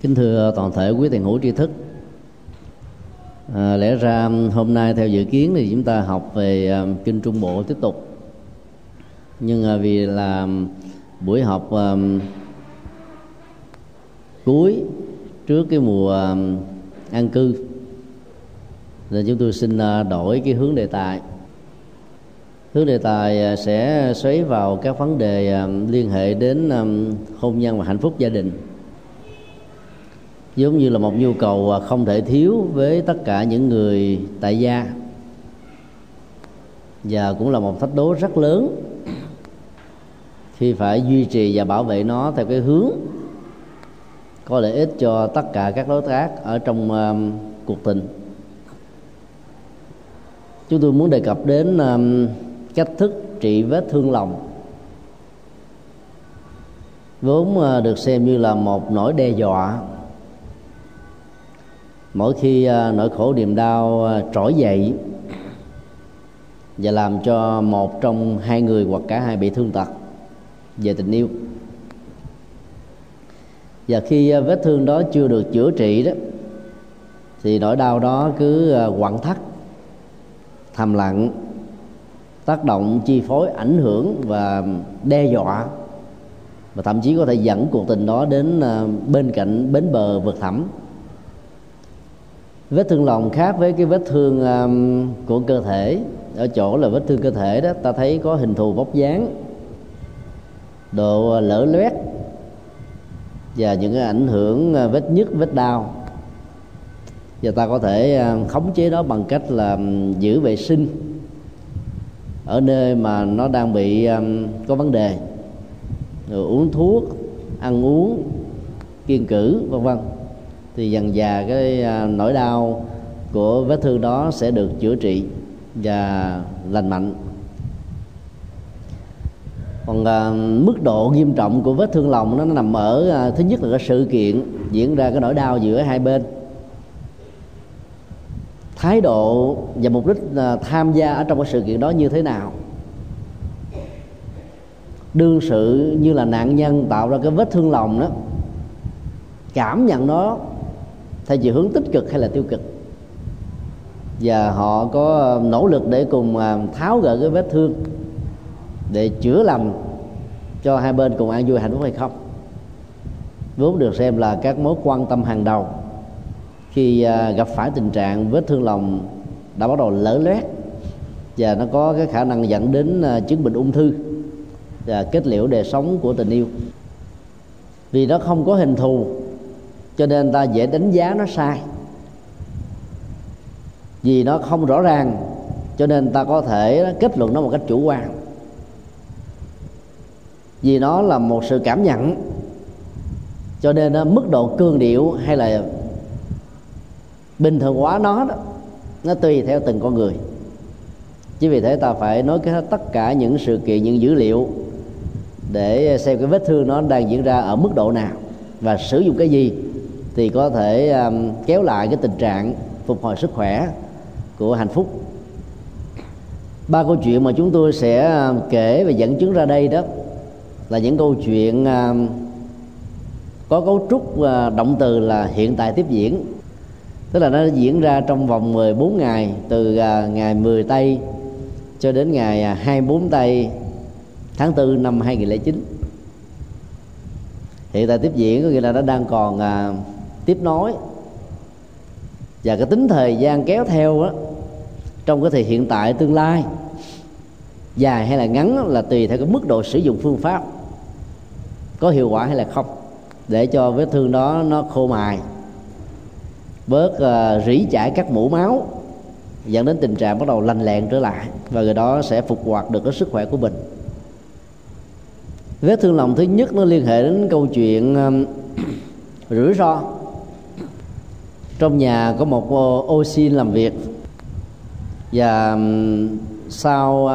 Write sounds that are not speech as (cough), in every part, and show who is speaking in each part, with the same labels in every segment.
Speaker 1: kính thưa toàn thể quý thiền hữu tri thức. À, lẽ ra um, hôm nay theo dự kiến thì chúng ta học về uh, kinh trung bộ tiếp tục. Nhưng uh, vì là um, buổi học uh, cuối trước cái mùa uh, an cư nên chúng tôi xin uh, đổi cái hướng đề tài. Hướng đề tài à, sẽ xoáy vào các vấn đề liên hệ đến hôn nhân và hạnh phúc gia đình giống như là một nhu cầu à, không thể thiếu với tất cả những người tại gia. Và cũng là một thách đố rất lớn khi phải duy trì và bảo vệ nó theo cái hướng có lợi ích cho tất cả các đối tác ở trong um, cuộc tình. Chúng tôi muốn đề cập đến um, cách thức trị vết thương lòng. Vốn uh, được xem như là một nỗi đe dọa mỗi khi à, nỗi khổ, niềm đau à, trỗi dậy và làm cho một trong hai người hoặc cả hai bị thương tật, về tình yêu. Và khi à, vết thương đó chưa được chữa trị đó, thì nỗi đau đó cứ quặn thắt, thầm lặng, tác động, chi phối, ảnh hưởng và đe dọa. Và thậm chí có thể dẫn cuộc tình đó đến bên cạnh, bến bờ vực thẳm vết thương lòng khác với cái vết thương um, của cơ thể. Ở chỗ là vết thương cơ thể đó ta thấy có hình thù vóc dáng độ uh, lở loét và những cái ảnh hưởng uh, vết nhức vết đau. Và ta có thể um, khống chế đó bằng cách là um, giữ vệ sinh ở nơi mà nó đang bị um, có vấn đề. Rồi uống thuốc ăn uống kiên cử vân vân thì dần dà cái à, nỗi đau của vết thương đó sẽ được chữa trị và lành mạnh. Còn à, mức độ nghiêm trọng của vết thương lòng nó, nó nằm ở à, thứ nhất là cái sự kiện diễn ra cái nỗi đau giữa hai bên. Thái độ và mục đích à, tham gia ở trong cái sự kiện đó như thế nào? Đương sự như là nạn nhân tạo ra cái vết thương lòng đó cảm nhận nó theo chiều hướng tích cực hay là tiêu cực. Và họ có um, nỗ lực để cùng um, tháo gỡ cái vết thương để chữa lành cho hai bên cùng an vui hạnh phúc hay không. Vốn được xem là các mối quan tâm hàng đầu khi uh, gặp phải tình trạng vết thương lòng đã bắt đầu lở loét và nó có cái khả năng dẫn đến uh, chứng bệnh ung thư và kết liễu đời sống của tình yêu. Vì nó không có hình thù cho nên ta dễ đánh giá nó sai. Vì nó không rõ ràng cho nên ta có thể kết luận nó một cách chủ quan. Vì nó là một sự cảm nhận cho nên đó, mức độ cương điệu hay là bình thường hóa nó đó nó tùy theo từng con người. Chứ vì thế ta phải nói cái tất cả những sự kiện những dữ liệu để xem cái vết thương nó đang diễn ra ở mức độ nào và sử dụng cái gì thì có thể um, kéo lại cái tình trạng phục hồi sức khỏe của hạnh phúc. Ba câu chuyện mà chúng tôi sẽ um, kể và dẫn chứng ra đây đó là những câu chuyện um, có cấu trúc uh, động từ là hiện tại tiếp diễn. Tức là nó diễn ra trong vòng 14 ngày từ uh, ngày 10 tây cho đến ngày uh, 24 tây tháng 4 năm 2009 hiện tại tiếp diễn có nghĩa là nó đang còn uh, tiếp nối. Và cái tính thời gian kéo theo đó trong cái thời hiện tại tương lai dài hay là ngắn là tùy theo cái mức độ sử dụng phương pháp có hiệu quả hay là không để cho vết thương đó nó khô mài bớt uh, rỉ chảy các mũ máu dẫn đến tình trạng bắt đầu lành lẹn trở lại và người đó sẽ phục hoạt được cái sức khỏe của mình. Vết thương lòng thứ nhất nó liên hệ đến câu chuyện um, rủi ro trong nhà có một ô xin làm việc. Và sau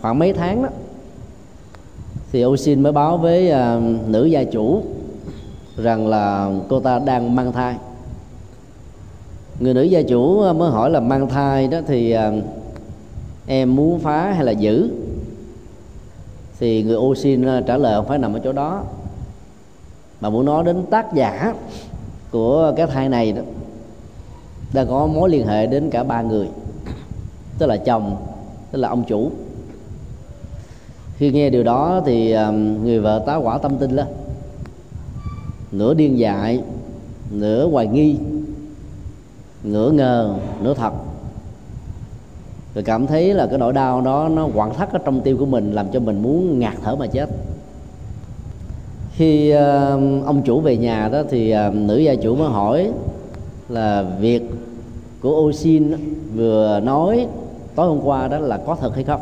Speaker 1: khoảng mấy tháng đó, thì ô xin mới báo với nữ gia chủ rằng là cô ta đang mang thai. Người nữ gia chủ mới hỏi là mang thai đó thì em muốn phá hay là giữ? Thì người ô xin trả lời không phải nằm ở chỗ đó, mà muốn nói đến tác giả của cái thai này đó, đã có mối liên hệ đến cả ba người, tức là chồng, tức là ông chủ. Khi nghe điều đó thì người vợ tá quả tâm tin lên, nửa điên dại, nửa hoài nghi, nửa ngờ, nửa thật. Rồi cảm thấy là cái nỗi đau đó nó quặn thắt ở trong tim của mình, làm cho mình muốn ngạt thở mà chết khi uh, ông chủ về nhà đó thì uh, nữ gia chủ mới hỏi là việc của Osin vừa nói tối hôm qua đó là có thật hay không?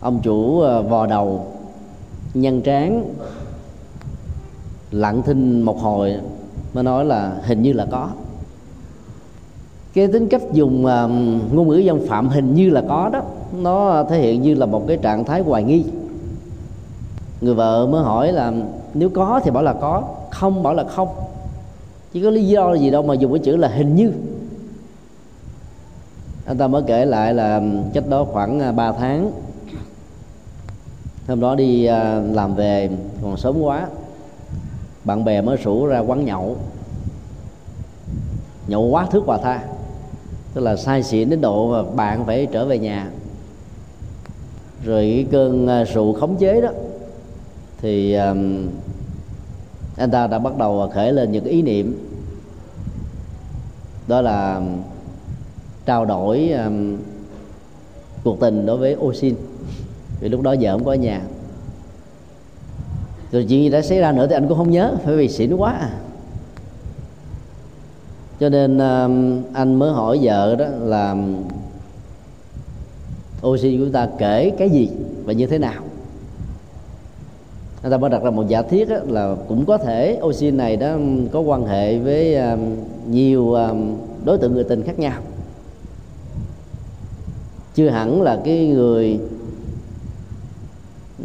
Speaker 1: Ông chủ uh, vò đầu nhân trán lặng thinh một hồi mới nói là hình như là có. Cái tính cách dùng uh, ngôn ngữ dân phạm hình như là có đó nó thể hiện như là một cái trạng thái hoài nghi người vợ mới hỏi là, nếu có thì bảo là có, không bảo là không. Chỉ có lý do gì đâu mà dùng cái chữ là hình như. Anh ta mới kể lại là cách đó khoảng à, 3 tháng. Hôm đó đi à, làm về, còn sớm quá. Bạn bè mới rủ ra quán nhậu. Nhậu quá thước hòa tha. Tức là sai xỉn đến độ mà bạn phải trở về nhà. Rồi cái cơn à, rượu khống chế đó thì um, anh ta đã bắt đầu khởi lên những ý niệm. Đó là um, trao đổi um, cuộc tình đối với Osin vì lúc đó vợ không có ở nhà. Rồi chuyện gì đã xảy ra nữa thì anh cũng không nhớ bởi vì xỉn quá à. cho nên um, anh mới hỏi vợ đó là um, Osin của ta kể cái gì và như thế nào? Người ta mới đặt ra một giả thiết là cũng có thể oxy này đó có quan hệ với nhiều đối tượng người tình khác nhau. Chưa hẳn là cái người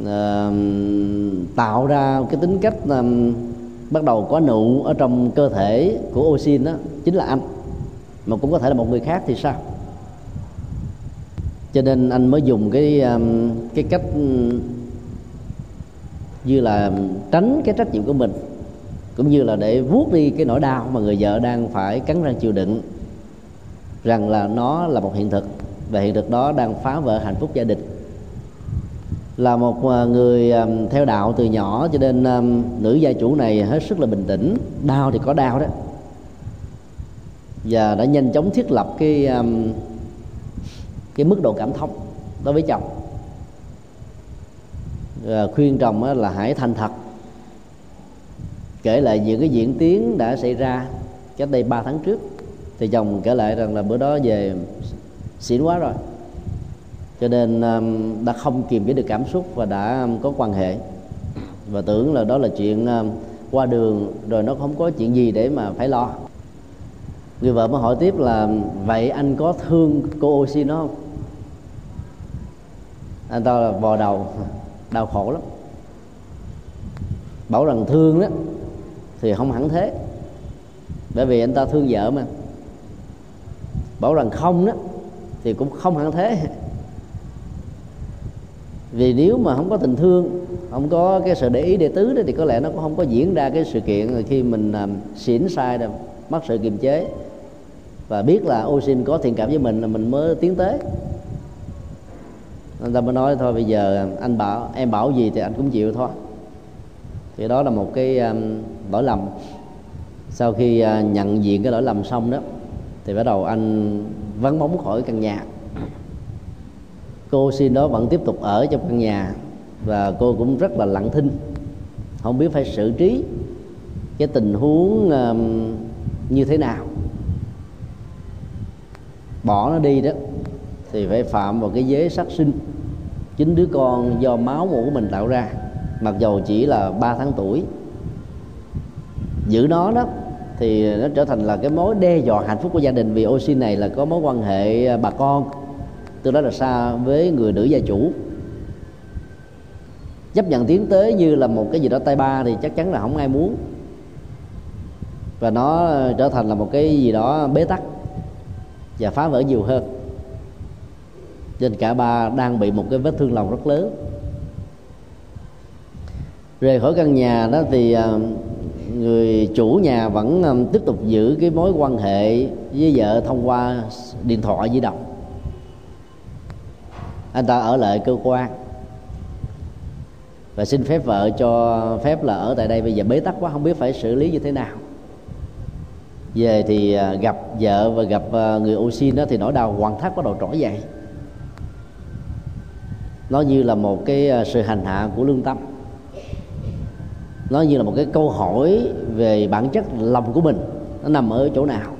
Speaker 1: uh, tạo ra cái tính cách um, bắt đầu có nụ ở trong cơ thể của oxy đó chính là anh. Mà cũng có thể là một người khác thì sao? Cho nên anh mới dùng cái um, cái cách như là tránh cái trách nhiệm của mình, cũng như là để vuốt đi cái nỗi đau mà người vợ đang phải cắn răng chịu đựng, rằng là nó là một hiện thực và hiện thực đó đang phá vỡ hạnh phúc gia đình. Là một à, người à, theo đạo từ nhỏ cho nên à, nữ gia chủ này hết sức là bình tĩnh, đau thì có đau đó. Và đã nhanh chóng thiết lập cái cái mức độ cảm thông đối với chồng. Ờ, khuyên chồng là hãy thành thật. Kể lại những cái diễn tiến đã xảy ra cách đây 3 tháng trước, thì chồng kể lại rằng là bữa đó về xỉn quá rồi. Cho nên đã không kiềm chế được cảm xúc và đã có quan hệ. Và tưởng là đó là chuyện qua đường rồi nó không có chuyện gì để mà phải lo. Người vợ mới hỏi tiếp là, vậy anh có thương cô oxy nó không? Anh ta là vò đầu đau khổ lắm. Bảo rằng thương đó, thì không hẳn thế. Bởi vì anh ta thương vợ mà. Bảo rằng không đó, thì cũng không hẳn thế. Vì nếu mà không có tình thương, không có cái sự để ý để tứ đó, thì có lẽ nó cũng không có diễn ra cái sự kiện khi mình làm xỉn sai rồi mất sự kiềm chế. Và biết là oxin có thiện cảm với mình là mình mới tiến tới nên ta mới nói thôi bây giờ à, anh bảo em bảo gì thì anh cũng chịu thôi. Thì đó là một cái um, lỗi lầm. Sau khi uh, nhận diện cái lỗi lầm xong đó thì bắt đầu anh vắng bóng khỏi căn nhà. Cô xin đó vẫn tiếp tục ở trong căn nhà và cô cũng rất là lặng thinh. Không biết phải xử trí cái tình huống um, như thế nào. Bỏ nó đi đó thì phải phạm vào cái giới sát sinh chính đứa con do máu mủ của mình tạo ra, mặc dầu chỉ là 3 tháng tuổi. Giữ nó đó thì nó trở thành là cái mối đe dọa hạnh phúc của gia đình, vì oxy này là có mối quan hệ à, bà con. Từ đó là xa với người nữ gia chủ. Chấp nhận tiến tới như là một cái gì đó tay ba thì chắc chắn là không ai muốn. Và nó à, trở thành là một cái gì đó bế tắc và phá vỡ nhiều hơn trên cả ba đang bị một cái vết thương lòng rất lớn. Rời khỏi căn nhà đó thì à, người chủ nhà vẫn à, tiếp tục giữ cái mối quan hệ với vợ thông qua điện thoại di động. Anh ta ở lại cơ quan và xin phép vợ cho phép là ở tại đây. Bây giờ bế tắc quá, không biết phải xử lý như thế nào. Về thì à, gặp vợ và gặp người ô xin đó thì nỗi đau hoàn thắt bắt đầu trỗi dậy nó như là một cái à, sự hành hạ của lương tâm. Nó như là một cái câu hỏi về bản chất lòng của mình. Nó nằm ở chỗ nào?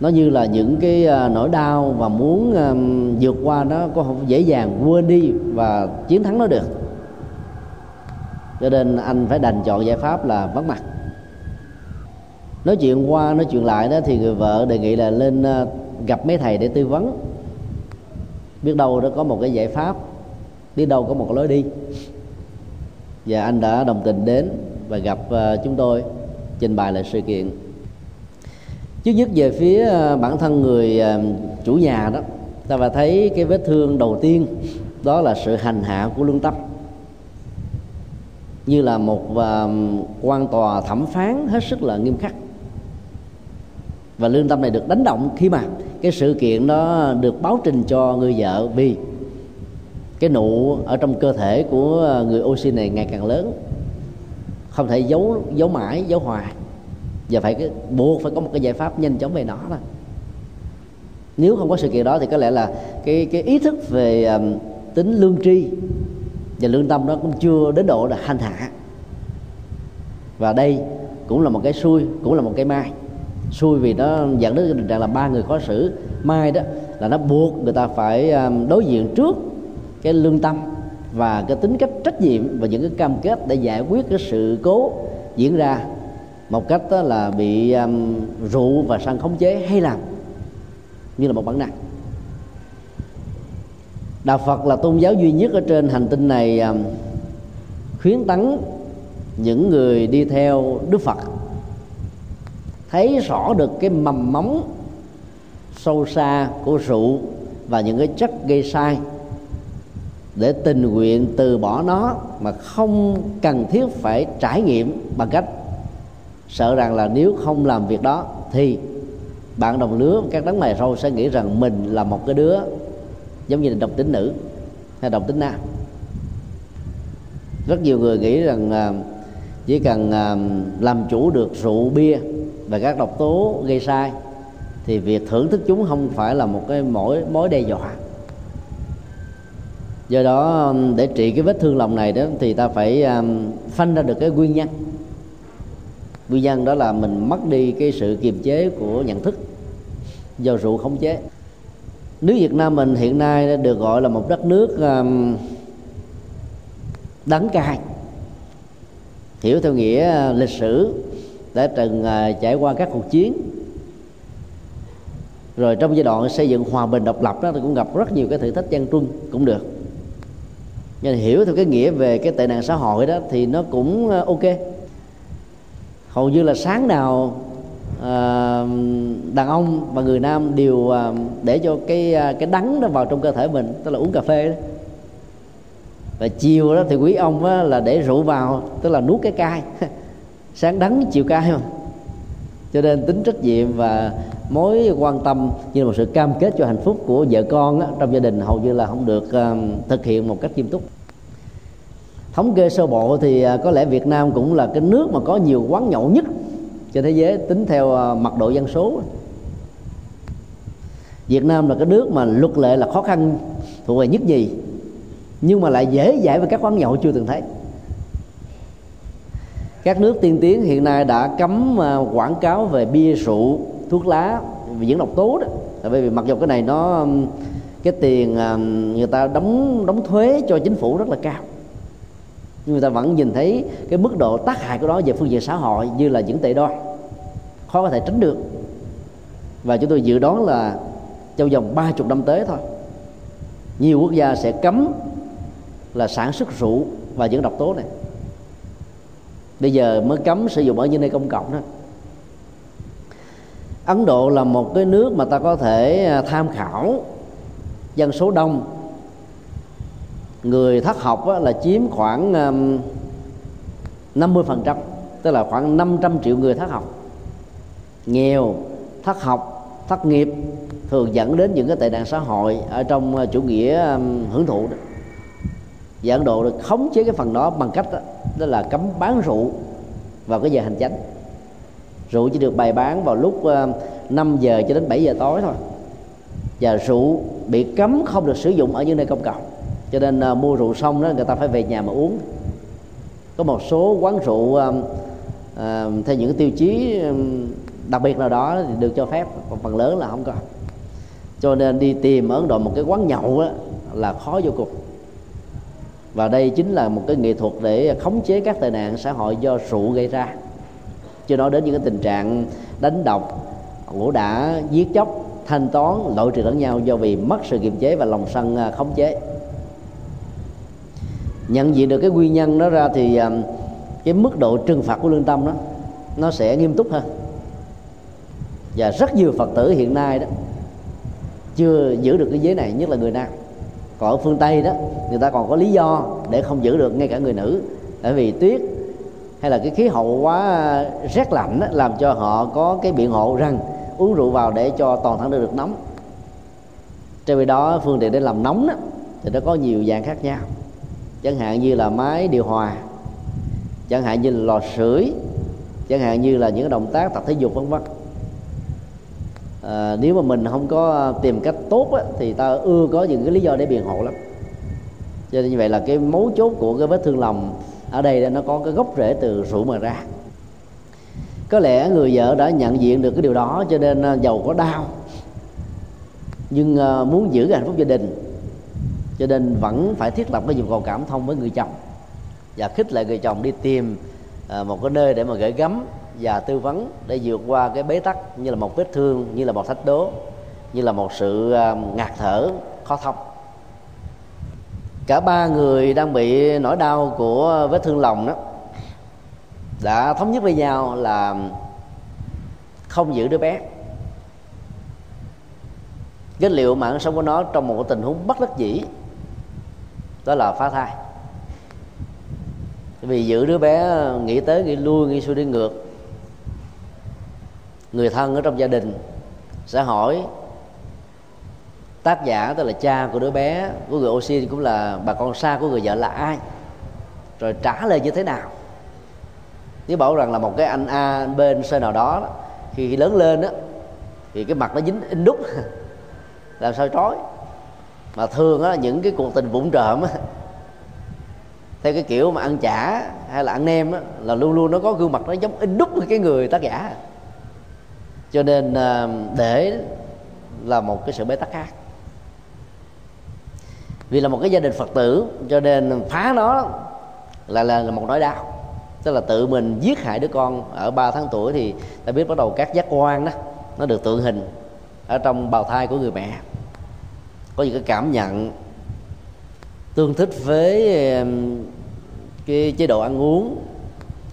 Speaker 1: Nó như là những cái à, nỗi đau và muốn vượt qua nó có không dễ dàng quên đi và chiến thắng nó được. Cho nên anh phải đành chọn giải pháp là vắng mặt. Nói chuyện qua, nói chuyện lại đó thì người vợ đề nghị là lên à, gặp mấy thầy để tư vấn biết đâu nó có một cái giải pháp, biết đâu có một lối đi. Và anh đã đồng tình đến và gặp ờ, chúng tôi trình bày lại sự kiện. Trước nhất về phía ờ, bản thân người ờ, chủ nhà đó, ta phải thấy cái vết thương đầu tiên, đó là sự hành hạ của lương tâm. Như là một quan tòa thẩm phán hết sức là nghiêm khắc. Và lương tâm này được đánh động khi mà cái sự kiện đó được báo trình cho người vợ vì cái nụ ở trong cơ thể của người oxy này ngày càng lớn. Không thể giấu giấu mãi giấu hoài. Và phải cái buộc phải có một cái giải pháp nhanh chóng về nó đó. Nếu không có sự kiện đó thì có lẽ là cái cái ý thức về um, tính lương tri và lương tâm đó cũng chưa đến độ là hành hạ. Và đây cũng là một cái xui cũng là một cái mai xui vì nó dẫn đến tình trạng là ba người khó xử. Mai đó là nó buộc người ta phải à, đối diện trước cái lương tâm và cái tính cách trách nhiệm và những cái cam kết để giải quyết cái sự cố diễn ra một cách đó là bị um, rượu và sang khống chế hay làm như là một bản năng. Đạo phật là tôn giáo duy nhất ở trên hành tinh này um, khuyến tấn những người đi theo đức phật thấy rõ được cái mầm móng sâu xa của rượu và những cái chất gây sai. Để tình nguyện từ bỏ nó mà không cần thiết phải trải nghiệm bằng cách sợ rằng là nếu không làm việc đó thì bạn đồng lứa, các đấng mày râu sẽ nghĩ rằng mình là một cái đứa giống như là độc tính nữ hay độc tính nam. Rất nhiều người nghĩ rằng à, chỉ cần à, làm chủ được rượu bia và các độc tố gây sai thì việc thưởng thức chúng không phải là một cái mối mối đe dọa. Do đó um, để trị cái vết thương lòng này đó thì ta phải um, phanh ra được cái nguyên nhân. Nguyên nhân đó là mình mất đi cái sự kiềm chế của nhận thức do rượu khống chế. Nước Việt Nam mình hiện nay được gọi là một đất nước um, đắng cay. Hiểu theo nghĩa uh, lịch sử đã từng à, trải qua các cuộc chiến. Rồi trong giai đoạn xây dựng hòa bình độc lập đó thì cũng gặp rất nhiều cái thử thách gian truân cũng được. Nhưng hiểu theo cái nghĩa về cái tệ nạn xã hội đó thì nó cũng à, ok. Hầu như là sáng nào à, đàn ông và người nam đều à, để cho cái à, cái đắng đó vào trong cơ thể mình tức là uống cà phê đó. Và chiều đó thì quý ông á, là để rượu vào tức là nuốt cái cay. (laughs) sáng đắng chiều cay mà cho nên tính trách nhiệm và mối quan tâm như là một sự cam kết cho hạnh phúc của vợ con á, trong gia đình hầu như là không được uh, thực hiện một cách nghiêm túc. Thống kê sơ bộ thì uh, có lẽ Việt Nam cũng là cái nước mà có nhiều quán nhậu nhất trên thế giới tính theo uh, mật độ dân số. Việt Nam là cái nước mà luật lệ là khó khăn thuộc về nhất nhì nhưng mà lại dễ dãi với các quán nhậu chưa từng thấy các nước tiên tiến hiện nay đã cấm ờ, quảng cáo về bia rượu, thuốc lá và những độc tố đó. Tại vì mặc dù cái này nó cái tiền người ta đóng đóng thuế cho chính phủ rất là cao. Nhưng người ta vẫn nhìn thấy cái mức độ tác hại của nó về phương diện xã hội như là những tệ đoan, khó có thể tránh được. Và chúng tôi dự đoán là trong vòng ba chục năm tới thôi, nhiều quốc gia sẽ cấm là sản xuất rượu và những độc tố này bây giờ mới cấm sử dụng ở những nơi công cộng đó. Ấn độ là một cái nước mà ta có thể à, tham khảo dân số đông. Người thất học là chiếm khoảng 50 phần trăm tức là khoảng 500 triệu người thất học. Nghèo thất học thất nghiệp thường dẫn đến những cái tệ nạn xã hội ở trong à, chủ nghĩa hưởng thụ đó. Và Ấn Độ được khống chế cái phần đó bằng cách đó, đó là cấm bán rượu vào cái giờ hành chánh. Rượu chỉ được bày bán vào lúc ờ, 5 giờ cho đến 7 giờ tối thôi. Và rượu bị cấm không được sử dụng ở những nơi công cộng. Cho nên uh, mua rượu xong đó người ta phải về nhà mà uống. Có một số quán rượu uh, uh, theo những tiêu chí đặc biệt nào đó thì được cho phép còn phần lớn là không có. Cho nên đi tìm ở ấn độ một cái quán nhậu đó, là khó vô cùng và đây chính là một cái nghệ thuật để khống chế các tệ nạn xã hội do rượu gây ra. Chưa nói đến những cái tình trạng đánh độc ẩu đã giết chóc, thanh toán lỗi trừ lẫn nhau do vì mất sự kiềm chế và lòng sân à, khống chế. Nhận diện được cái nguyên nhân đó ra thì à, cái mức độ trừng phạt của lương tâm đó, nó sẽ nghiêm túc hơn. Và rất nhiều phật tử hiện nay đó chưa giữ được cái giới này, nhất là người nam còn ở phương tây đó người ta còn có lý do để không giữ được ngay cả người nữ. Bởi vì tuyết hay là cái khí hậu quá rét lạnh đó, làm cho họ có cái biện hộ rằng uống rượu vào để cho toàn thân được nóng. Trong khi đó phương tiện để làm nóng đó, thì nó có nhiều dạng khác nhau. Chẳng hạn như là máy điều hòa chẳng hạn như là lò sưởi chẳng hạn như là những động tác tập thể dục vân vân à, nếu mà mình không có tìm cách tốt á, thì ta ưa có những cái lý do để biện hộ lắm. Cho nên như vậy là cái mấu chốt của cái vết thương lòng ở đây nó có cái gốc rễ từ rượu mà ra. Có lẽ người vợ đã nhận diện được cái điều đó cho nên ờ, giàu có đau. Nhưng ờ, muốn giữ cái hạnh phúc gia đình cho nên vẫn phải thiết lập cái nhu cầu cảm thông với người chồng. Và khích lệ người chồng đi tìm một cái nơi để mà gửi gắm và tư vấn để vượt qua cái bế tắc như là một vết thương, như là một thách đố, như là một sự à, ngạt thở khó thông cả ba người đang bị nỗi đau của vết thương lòng đó đã thống nhất với nhau là không giữ đứa bé. Kết liệu mạng sống của nó trong một tình huống bất đắc dĩ, đó là phá thai. Vì giữ đứa bé à, nghĩ tới, nghĩ lui, nghĩ xuôi đi ngược người thân ở trong gia đình sẽ hỏi tác giả tức là cha của đứa bé của người oxy cũng là bà con xa của người vợ là ai? Rồi trả lời như thế nào? Nếu bảo rằng là một cái anh a anh b anh c nào đó khi, lớn lên đó thì cái mặt nó dính in đúc. (laughs) Làm sao trói? Mà thường á những cái cuộc tình vụng trộm á theo cái kiểu mà ăn chả hay là ăn nem á là luôn luôn nó có gương mặt nó giống in đúc cái người tác giả cho nên à, để là một cái sự bế tắc khác. Vì là một cái gia đình phật tử cho nên phá nó là là, là một nỗi đau. Tức là tự mình giết hại đứa con ở 3 tháng tuổi thì ta biết bắt đầu các giác quan đó nó được tượng hình ở trong bào thai của người mẹ. Có những cái cảm nhận tương thích với cái chế độ ăn uống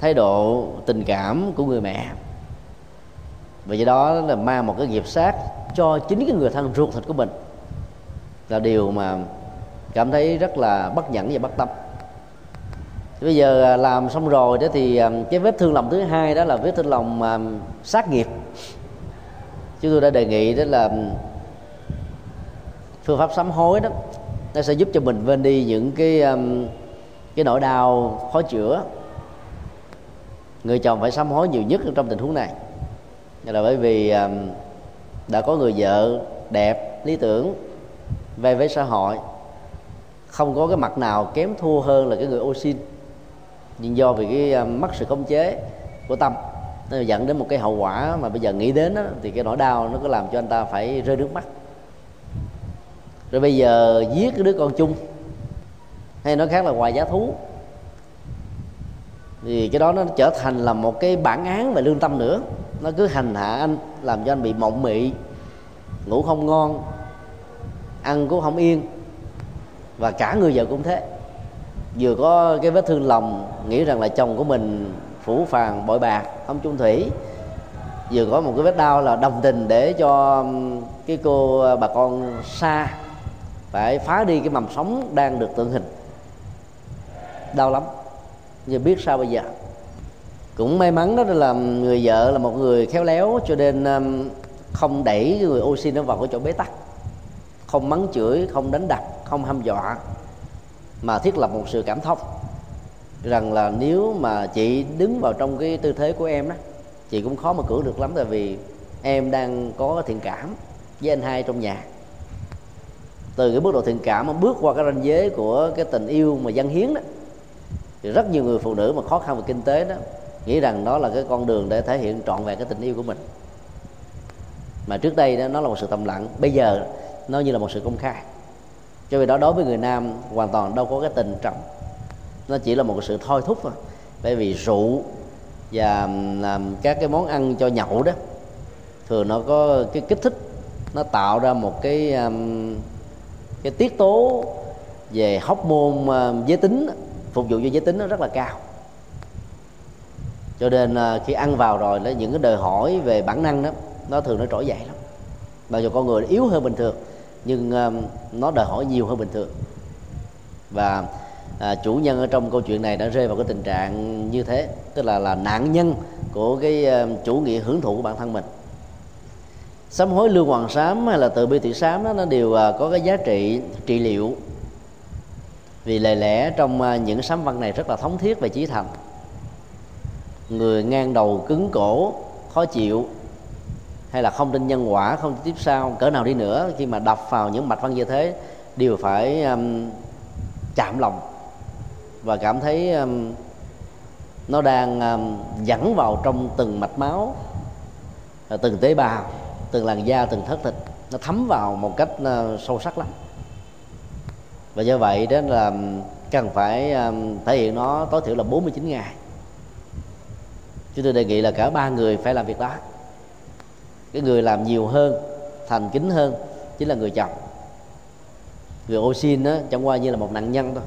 Speaker 1: thái độ tình cảm của người mẹ và do đó là mang một cái nghiệp sát cho chính cái người thân ruột thịt của mình. Là điều mà cảm thấy rất là bất nhẫn và bất tâm. Bây giờ à, làm xong rồi đó thì à, cái vết thương lòng thứ hai đó là vết thương lòng à, sát nghiệp. Chúng tôi đã đề nghị đó là phương pháp sám hối đó, nó sẽ giúp cho mình vên đi những cái cái nỗi đau khó chữa. Người chồng phải sám hối nhiều nhất trong tình huống này. Dạ là bởi vì đã có người vợ đẹp lý tưởng về với xã hội không có cái mặt nào kém thua hơn là cái người ô xin. Nhưng do vì cái mất sự khống chế của tâm nó dẫn đến một cái hậu quả mà bây giờ nghĩ đến đó, thì cái nỗi đau nó có làm cho anh ta phải rơi nước mắt. Rồi bây giờ giết cái đứa con chung hay nói khác là hoài giá thú thì cái đó nó trở thành là một cái bản án về lương tâm nữa nó cứ hành hạ anh, làm cho anh bị mộng mị, ngủ không ngon, ăn cũng không yên. Và cả người vợ cũng thế. Vừa có cái vết thương lòng, nghĩ rằng là chồng của mình phủ phàng, bội bạc, không chung thủy. Vừa có một cái vết đau là đồng tình để cho cái cô ờ, bà con xa phải phá đi cái mầm sống đang được tượng hình. Đau lắm. Giờ biết sao bây giờ? Cũng may mắn đó là người vợ là một người khéo léo cho nên um, không đẩy người oxy nó vào cái chỗ bế tắc. Không mắng chửi, không đánh đập, không hăm dọa, mà thiết lập một sự cảm thông rằng là nếu mà chị đứng vào trong cái tư thế của em đó, chị cũng khó mà cưỡng được lắm, tại vì em đang có thiện cảm với anh hai trong nhà. Từ cái mức độ thiện cảm mà bước qua cái ranh giới của cái tình yêu mà dân hiến đó, thì rất nhiều người phụ nữ mà khó khăn về kinh tế đó nghĩ rằng đó là cái con đường để thể hiện trọn vẹn cái tình yêu của mình. Mà trước đây đó nó là một sự thầm lặng bây giờ nó như là một sự công khai. Cho vì đó đối với người nam hoàn toàn đâu có cái tình trọng. Nó chỉ là một sự thôi thúc thôi bởi vì rượu và làm các cái món ăn cho nhậu đó thường nó có cái kích thích nó tạo ra một cái um, cái tiết tố về hóc môn uh, giới tính phục vụ cho giới tính nó rất là cao cho nên à, khi ăn vào rồi đó những cái đòi hỏi về bản năng đó nó thường nó trỗi dậy lắm. Mặc dù con người yếu hơn bình thường nhưng à, nó đòi hỏi nhiều hơn bình thường. Và à, chủ nhân ở trong câu chuyện này đã rơi vào cái tình trạng như thế tức là là nạn nhân của cái uh, chủ nghĩa hưởng thụ của bản thân mình. Sám hối lương hoàng sám hay là từ bi thị sám đó nó đều uh, có cái giá trị trị liệu. Vì lời lẽ trong uh, những sám văn này rất là thống thiết về chí thành người ngang đầu cứng cổ khó chịu hay là không tin nhân quả không tiếp sau cỡ nào đi nữa khi mà đọc vào những mạch văn như thế đều phải um, chạm lòng. Và cảm thấy um, nó đang um, dẫn vào trong từng mạch máu à, từng tế bào từng làn da từng thất thịt. Nó thấm vào một cách uh, sâu sắc lắm. Và do vậy đó là um, cần phải um, thể hiện nó tối thiểu là 49 ngày chúng tôi đề nghị là cả ba người phải làm việc đó. Cái người làm nhiều hơn, thành kính hơn, chính là người chồng. Người ô xin đó chẳng qua như là một nạn nhân thôi.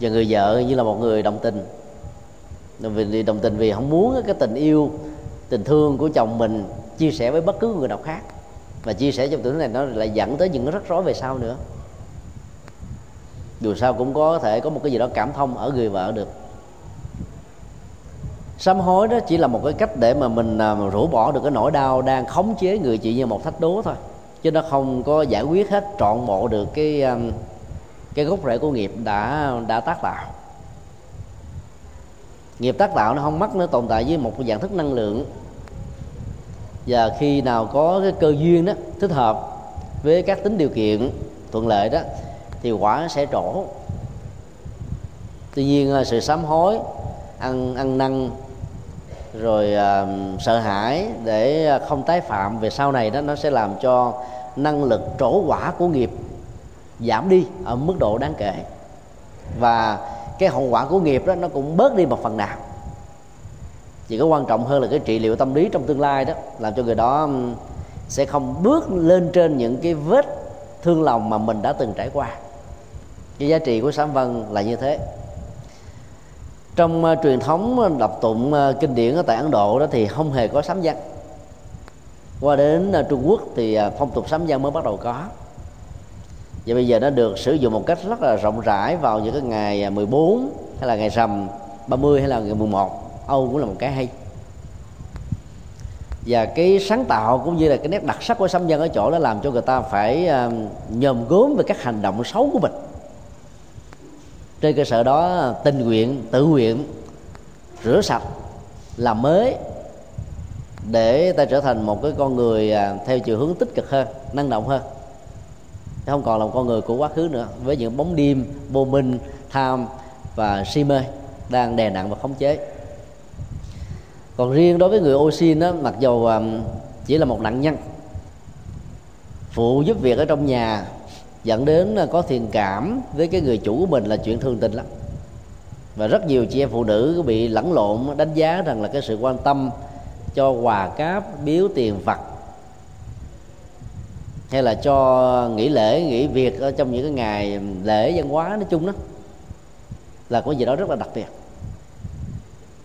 Speaker 1: Và người vợ như là một người đồng tình. Vì đồng tình vì không muốn cái tình yêu, tình thương của chồng mình chia sẻ với bất cứ người nào khác. Và chia sẻ trong tưởng này, nó lại dẫn tới những rắc rối về sau nữa. Dù sao cũng có thể có một cái gì đó cảm thông ở người vợ được sám hối đó chỉ là một cái cách để mà mình à, rũ bỏ được cái nỗi đau đang khống chế người chị như một thách đố thôi. Chứ nó không có giải quyết hết, trọn bộ được cái à, cái gốc rễ của nghiệp đã đã tác tạo. Nghiệp tác tạo nó không mất nó tồn tại với một dạng thức năng lượng. Và khi nào có cái cơ duyên đó, thích hợp với các tính điều kiện, thuận lợi đó, thì quả sẽ trổ. Tuy nhiên à, sự sám hối, ăn ăn năn rồi à, sợ hãi để à, không tái phạm về sau này đó nó sẽ làm cho năng lực trổ quả của nghiệp giảm đi ở mức độ đáng kể. Và cái hậu quả của nghiệp đó nó cũng bớt đi một phần nào. Chỉ có quan trọng hơn là cái trị liệu tâm lý trong tương lai đó làm cho người đó sẽ không bước lên trên những cái vết thương lòng mà mình đã từng trải qua. Cái giá trị của sám văn là như thế trong uh, truyền thống ờ, đọc tụng uh, kinh điển ở tại ấn độ đó thì không hề có sám văn qua đến uh, trung quốc thì uh, phong tục sám văn mới bắt đầu có. Và bây giờ nó được sử dụng một cách rất là rộng rãi vào những cái ngày 14 hay là ngày rằm 30 hay là ngày 11 Âu cũng là một cái hay. Và cái sáng tạo cũng như là cái nét đặc sắc của sám dân ở chỗ đó làm cho người ta phải uh, nhòm gốm về các hành động xấu của mình trên cơ sở đó, tình nguyện, tự nguyện, rửa sạch làm mới để ta trở thành một cái con người à, theo chiều hướng tích cực hơn, năng động hơn. Không còn là một con người của quá khứ nữa, với những bóng đêm, vô minh, tham và si mê đang đè nặng và khống chế. Còn riêng đối với người ô xin đó, mặc dù à, chỉ là một nạn nhân phụ giúp việc ở trong nhà dẫn đến có thiện cảm với cái người chủ của mình là chuyện thương tình lắm. Và rất nhiều chị em phụ nữ bị lẫn lộn đánh giá rằng là cái sự quan tâm cho quà cáp, biếu tiền, vặt, hay là cho nghỉ lễ, nghỉ việc ở trong những cái ngày lễ văn hóa nói chung đó, là có gì đó rất là đặc biệt.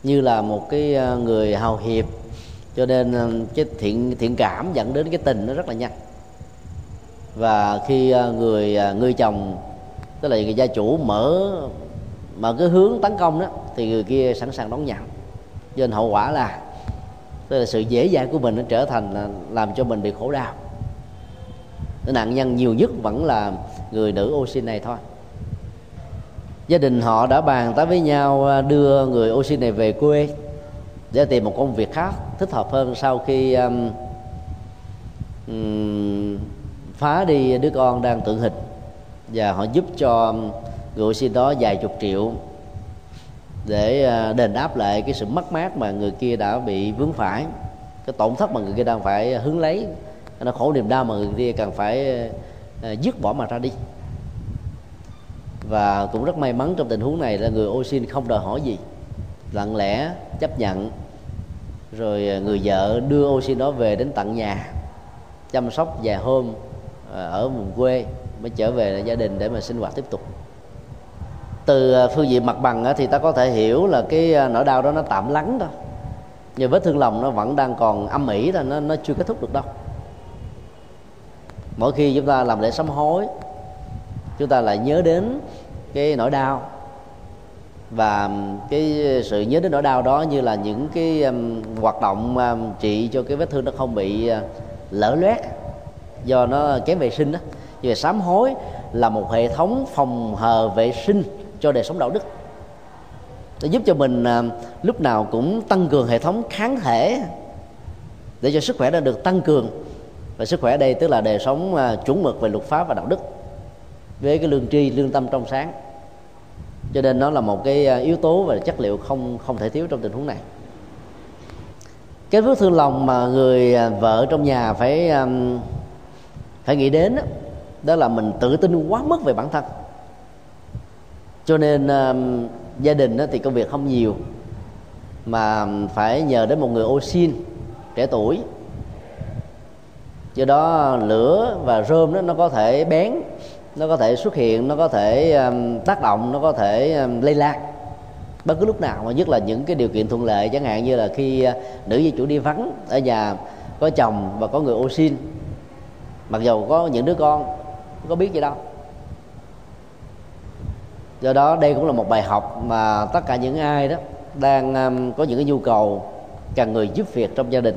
Speaker 1: Như là một cái ờ, người hào hiệp, cho nên ờ, cái thiện thiện cảm dẫn đến cái tình nó rất là nhanh và khi à, người à, người chồng tức là người gia chủ mở mà cái hướng tấn công đó thì người kia sẵn sàng đón nhận. Cho nên hậu quả là tức là sự dễ dàng của mình nó trở thành làm cho mình bị khổ đau. Nạn nhân nhiều nhất vẫn là người nữ ô xin này thôi. Gia đình họ đã bàn tới với nhau à, đưa người ô xin này về quê để tìm một công việc khác thích hợp hơn sau khi um, um, phá đi đứa con đang tượng hình. Và họ giúp cho người xin đó vài chục triệu để à, đền đáp lại cái sự mất mát mà người kia đã bị vướng phải. Cái tổn thất mà người kia đang phải hướng lấy. Nó khổ niềm đau mà người kia cần phải à, dứt bỏ mà ra đi. Và cũng rất may mắn trong tình huống này là người ô xin không đòi hỏi gì. Lặng lẽ chấp nhận. Rồi à, người vợ đưa ô xin đó về đến tận nhà, chăm sóc vài hôm Ờ, ở vùng quê mới trở về gia đình để mà sinh hoạt tiếp tục. Từ ờ, phương diện mặt bằng thì ta có thể hiểu là cái ờ, nỗi đau đó nó tạm lắng thôi. Nhưng vết thương lòng nó vẫn đang còn âm ỉ là nó nó chưa kết thúc được đâu. Mỗi khi chúng ta làm lễ sám hối chúng ta lại nhớ đến cái nỗi đau. Và cái sự nhớ đến nỗi đau đó như là những cái um, hoạt động um, trị cho cái vết thương nó không bị uh, lỡ loét do nó kém vệ sinh đó. Như sám hối là một hệ thống phòng hờ vệ sinh cho đời sống đạo đức. Để giúp cho mình à, lúc nào cũng tăng cường hệ thống kháng thể để cho sức khỏe đã được tăng cường. Và sức khỏe ở đây tức là đời sống à, chuẩn mực về luật pháp và đạo đức với cái lương tri lương tâm trong sáng. Cho nên nó là một cái à, yếu tố và chất liệu không không thể thiếu trong tình huống này. Cái vết thương lòng mà người à, vợ trong nhà phải à, phải nghĩ đến đó, đó là mình tự tin quá mức về bản thân. Cho nên uh, gia đình đó thì công việc không nhiều mà phải nhờ đến một người ô xin trẻ tuổi. Do đó lửa và rơm đó nó có thể bén nó có thể xuất hiện nó có thể um, tác động nó có thể um, lây lan bất cứ lúc nào mà nhất là những cái điều kiện thuận lợi chẳng hạn như là khi uh, nữ gia chủ đi vắng ở nhà có chồng và có người ô xin mặc dù có những đứa con không có biết gì đâu. Do đó đây cũng là một bài học mà tất cả những ai đó đang um, có những cái nhu cầu cần người giúp việc trong gia đình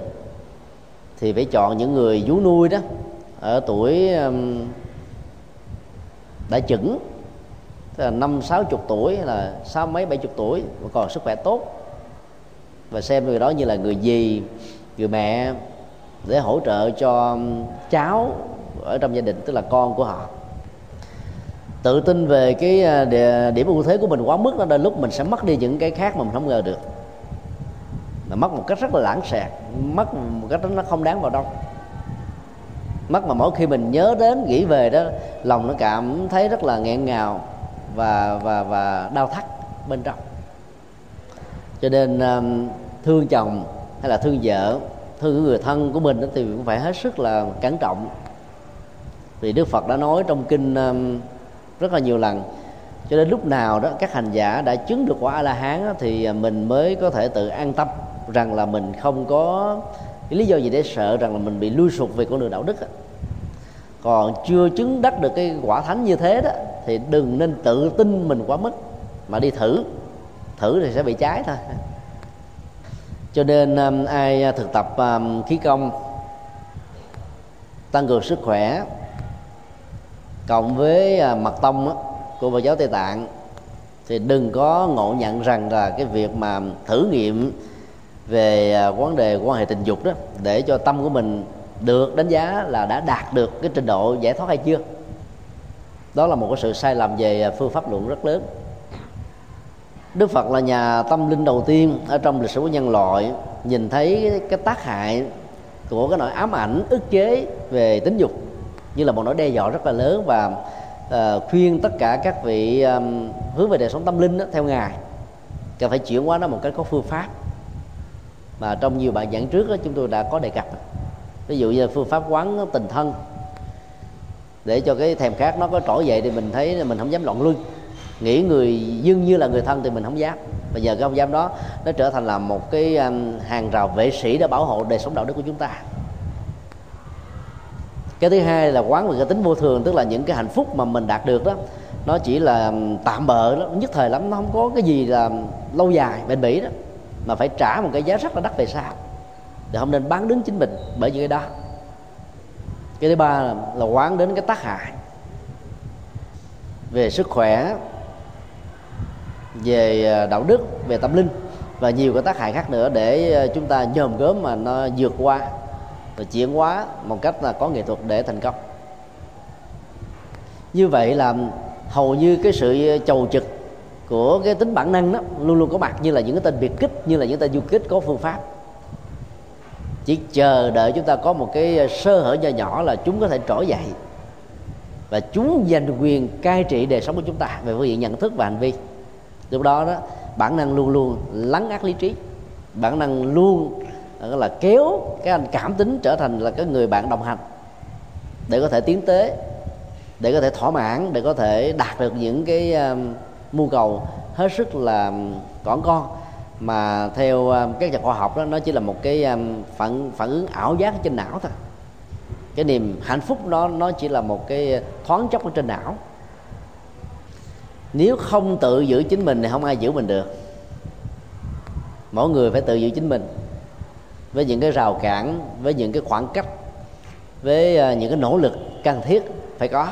Speaker 1: thì phải chọn những người vú nuôi đó ở tuổi um, đã chững tức là năm sáu chục tuổi là sáu mấy bảy chục tuổi mà còn sức khỏe tốt. Và xem người đó như là người gì người mẹ để hỗ trợ cho um, cháu ở trong gia đình, tức là con của họ. Tự tin về cái à, điểm ưu thế của mình quá mức đó, đôi lúc mình sẽ mất đi những cái khác mà mình không ngờ được. Là mất một cách rất là lãng xẹt, mất một cách nó không đáng vào đâu. Mất mà mỗi khi mình nhớ đến, nghĩ về đó, lòng nó cảm thấy rất là nghẹn ngào và và và đau thắt bên trong. Cho nên um, thương chồng hay là thương vợ thương người thân của mình đó thì cũng phải hết sức là cẩn trọng. Vì đức phật đã nói trong kinh um, rất là nhiều lần, cho đến lúc nào đó các hành giả đã chứng được quả a la hán thì mình mới có thể tự an tâm rằng là mình không có cái lý do gì để sợ rằng là mình bị lui sụt về con đường đạo đức còn chưa chứng đắc được cái quả thánh như thế đó, thì đừng nên tự tin mình quá mức, mà đi thử. Thử thì sẽ bị cháy thôi cho nên um, ai à, thực tập um, khí công, tăng cường sức khỏe, cộng với à, mật tông của Phật giáo Tây Tạng, thì đừng có ngộ nhận rằng là cái việc mà thử nghiệm về à, vấn đề quan hệ tình dục đó, để cho tâm của mình được đánh giá là đã đạt được cái trình độ giải thoát hay chưa. Đó là một cái sự sai lầm về phương pháp luận rất lớn. Đức Phật là nhà tâm linh đầu tiên ở trong lịch sử của nhân loại. Nhìn thấy cái tác hại của cái nỗi ám ảnh ức chế về tính dục như là một nỗi đe dọa rất là lớn và uh, khuyên tất cả các vị um, hướng về đời sống tâm linh đó, theo ngài. Cần phải chuyển hóa nó một cách có phương pháp. Mà trong nhiều bài giảng trước đó, chúng tôi đã có đề cập. Ví dụ như phương pháp quán tình thân. Để cho cái thèm khát nó có trỗi dậy thì mình thấy mình không dám loạn luân nghĩ người dưng như là người thân thì mình không dám. Bây giờ cái không dám đó nó trở thành là một cái um, hàng rào vệ sĩ để bảo hộ đời sống đạo đức của chúng ta. Cái thứ hai là quán về cái tính vô thường tức là những cái hạnh phúc mà mình đạt được đó nó chỉ là um, tạm bợ đó nhất thời lắm nó không có cái gì là lâu dài bền bỉ đó mà phải trả một cái giá rất là đắt về sau thì không nên bán đứng chính mình bởi vì cái đó. Cái thứ ba là, là quán đến cái tác hại về sức khỏe về à, đạo đức, về tâm linh và nhiều cái tác hại khác nữa để à, chúng ta nhòm gớm mà nó vượt qua và chuyển hóa một cách là có nghệ thuật để thành công. Như vậy là hầu như cái sự chầu trực của cái tính bản năng đó luôn luôn có mặt như là những cái tên biệt kích, như là những tên du kích có phương pháp. Chỉ chờ đợi chúng ta có một cái sơ hở nhỏ nhỏ là chúng có thể trỗi dậy và chúng giành quyền cai trị đời sống của chúng ta về phương diện nhận thức và hành vi lúc đó đó bản năng luôn luôn lắng ác lý trí. Bản năng luôn là kéo cái anh cảm tính trở thành là cái người bạn đồng hành để có thể tiến tới để có thể thỏa mãn để có thể đạt được những cái um, mưu cầu hết sức là um, còn con. Mà theo um, các nhà khoa học đó nó chỉ là một cái um, phản phản ứng ảo giác trên não thôi. Cái niềm hạnh phúc đó nó chỉ là một cái thoáng chốc ở trên não nếu không tự giữ chính mình thì không ai giữ mình được. Mỗi người phải tự giữ chính mình với những cái rào cản, với những cái khoảng cách, với à, những cái nỗ lực cần thiết phải có.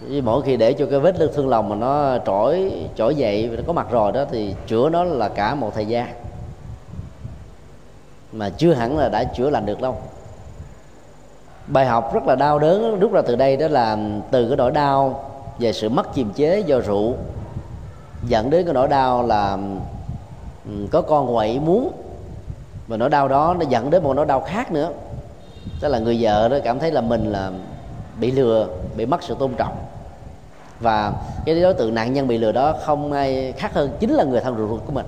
Speaker 1: Vì mỗi khi để cho cái vết thương lòng mà nó trỗi trỗi dậy, nó có mặt rồi đó thì chữa nó là cả một thời gian. Mà chưa hẳn là đã chữa lành được đâu. Bài học rất là đau đớn, rút ra từ đây đó là từ cái nỗi đau về sự mất kiềm chế do rượu, dẫn đến cái nỗi đau là ừ, có con quậy muốn và nỗi đau đó nó dẫn đến một nỗi đau khác nữa. Tức là người vợ đó cảm thấy là mình là bị lừa, bị mất sự tôn trọng. Và cái đối tượng nạn nhân bị lừa đó không ai khác hơn chính là người thân ruột của mình.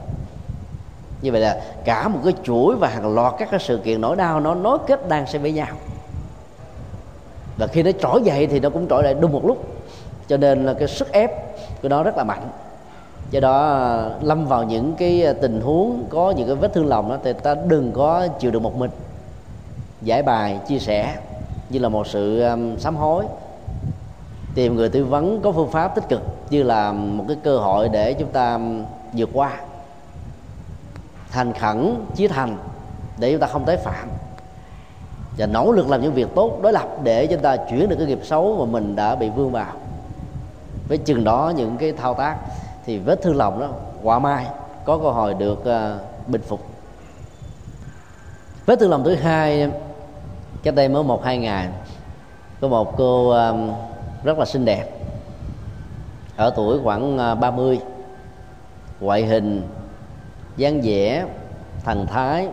Speaker 1: Như vậy là cả một cái chuỗi và hàng loạt các cái sự kiện nỗi đau nó nối kết đang xen với nhau. Và khi nó trỗi dậy thì nó cũng trỗi lại đúng một lúc cho nên là cái sức ép của nó rất là mạnh. Do đó à, lâm vào những cái à, tình huống có những cái vết thương lòng đó thì ta đừng có chịu được một mình. Giải bài chia sẻ như là một sự um, sám hối. Tìm người tư vấn có phương pháp tích cực như là một cái cơ hội để chúng ta vượt qua. Thành khẩn chí thành để chúng ta không tái phạm. Và nỗ lực làm những việc tốt đối lập để chúng ta chuyển được cái nghiệp xấu mà mình đã bị vương vào với chừng đó những cái thao tác thì vết thương lòng đó quả mai có cơ hội được uh, bình phục. Vết thương lòng thứ hai cách đây mới một hai ngày có một cô um, rất là xinh đẹp. Ở tuổi khoảng ờ, 30 ngoại hình dáng vẻ thần thái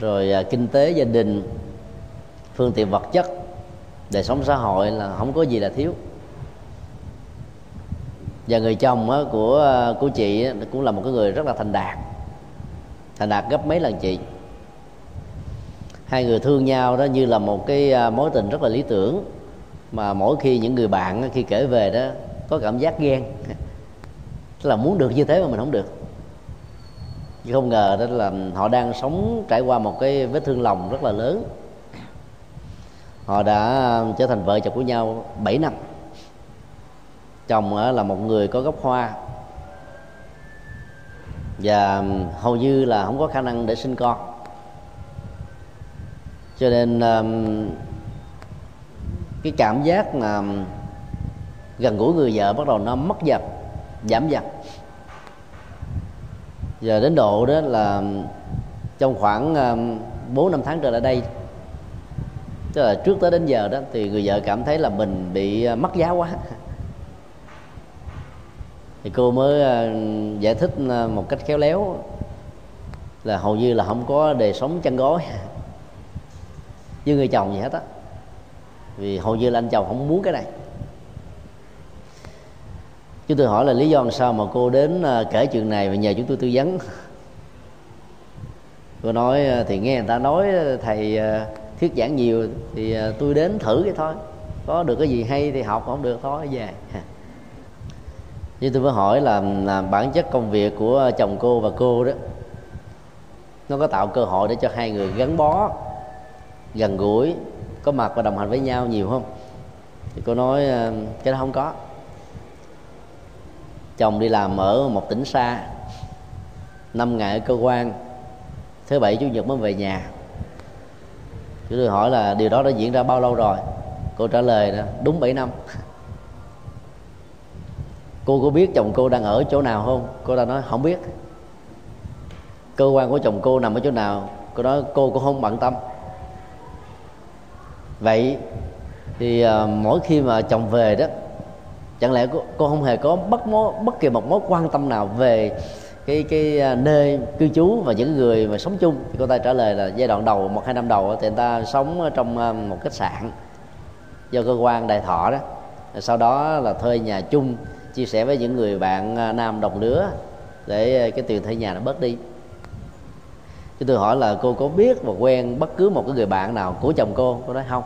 Speaker 1: rồi uh, kinh tế gia đình phương tiện vật chất đời sống xã hội là không có gì là thiếu và người chồng của ờ, của chị cũng là một cái người rất là thành đạt. Thành đạt gấp mấy lần chị. Hai người thương nhau đó như là một cái ờ, mối tình rất là lý tưởng. Mà mỗi khi những người bạn khi kể về đó, có cảm giác ghen. Tức là muốn được như thế mà mình không được. Nhưng không ngờ đó là họ đang sống, trải qua một cái vết thương lòng rất là lớn. Họ đã ờ, trở thành vợ chồng của nhau 7 năm chồng là một người có gốc hoa. Và hầu như là không có khả năng để sinh con. Cho nên cái cảm giác mà gần gũi người vợ bắt đầu nó mất dần, giảm dần. Giờ đến độ đó là trong khoảng bốn năm tháng trở lại đây, tức là trước tới đến giờ đó, thì người vợ cảm thấy là mình bị ờ, mất giá quá thì cô mới ờ, giải thích ờ, một cách khéo léo là hầu như là không có đề sống chăn gối (laughs) với người chồng gì hết á. Vì hầu như là anh chồng không muốn cái này. Chúng tôi hỏi là lý do làm sao mà cô đến ờ, kể chuyện này và nhờ chúng tôi tư vấn? (laughs) Cô nói thì nghe người ta nói thầy thuyết giảng nhiều thì tôi đến thử cái thôi. Có được cái gì hay thì học, không được thôi, về. (laughs) nhưng tôi mới hỏi là, là bản chất công việc của chồng cô và cô đó nó có tạo cơ hội để cho hai người gắn bó gần gũi có mặt và đồng hành với nhau nhiều không? Thì cô nói ờ, cái đó không có. Chồng đi làm ở một tỉnh xa năm ngày ở cơ quan thứ bảy chủ nhật mới về nhà. Chúng tôi hỏi là điều đó đã diễn ra bao lâu rồi? Cô trả lời đó đúng 7 năm cô có biết chồng cô đang ở chỗ nào không? Cô ta nói không biết. Cơ quan của chồng cô nằm ở chỗ nào? Cô nói cô cũng không bận tâm. Vậy thì uh, mỗi khi mà chồng về đó chẳng lẽ cô, cô không hề có bất mối bất kỳ một mối quan tâm nào về cái cái ờ, nơi cư trú và những người mà sống chung? Thì cô ta trả lời là giai đoạn đầu một hai năm đầu thì người ta sống trong ờ, một khách sạn do cơ quan đại thọ đó. Sau đó là thuê nhà chung chia sẻ với những người bạn à, nam đồng lứa để à, cái tiền thuê nhà nó bớt đi. Chứ tôi hỏi là cô có biết và quen bất cứ một cái người bạn nào của chồng cô? Cô nói không.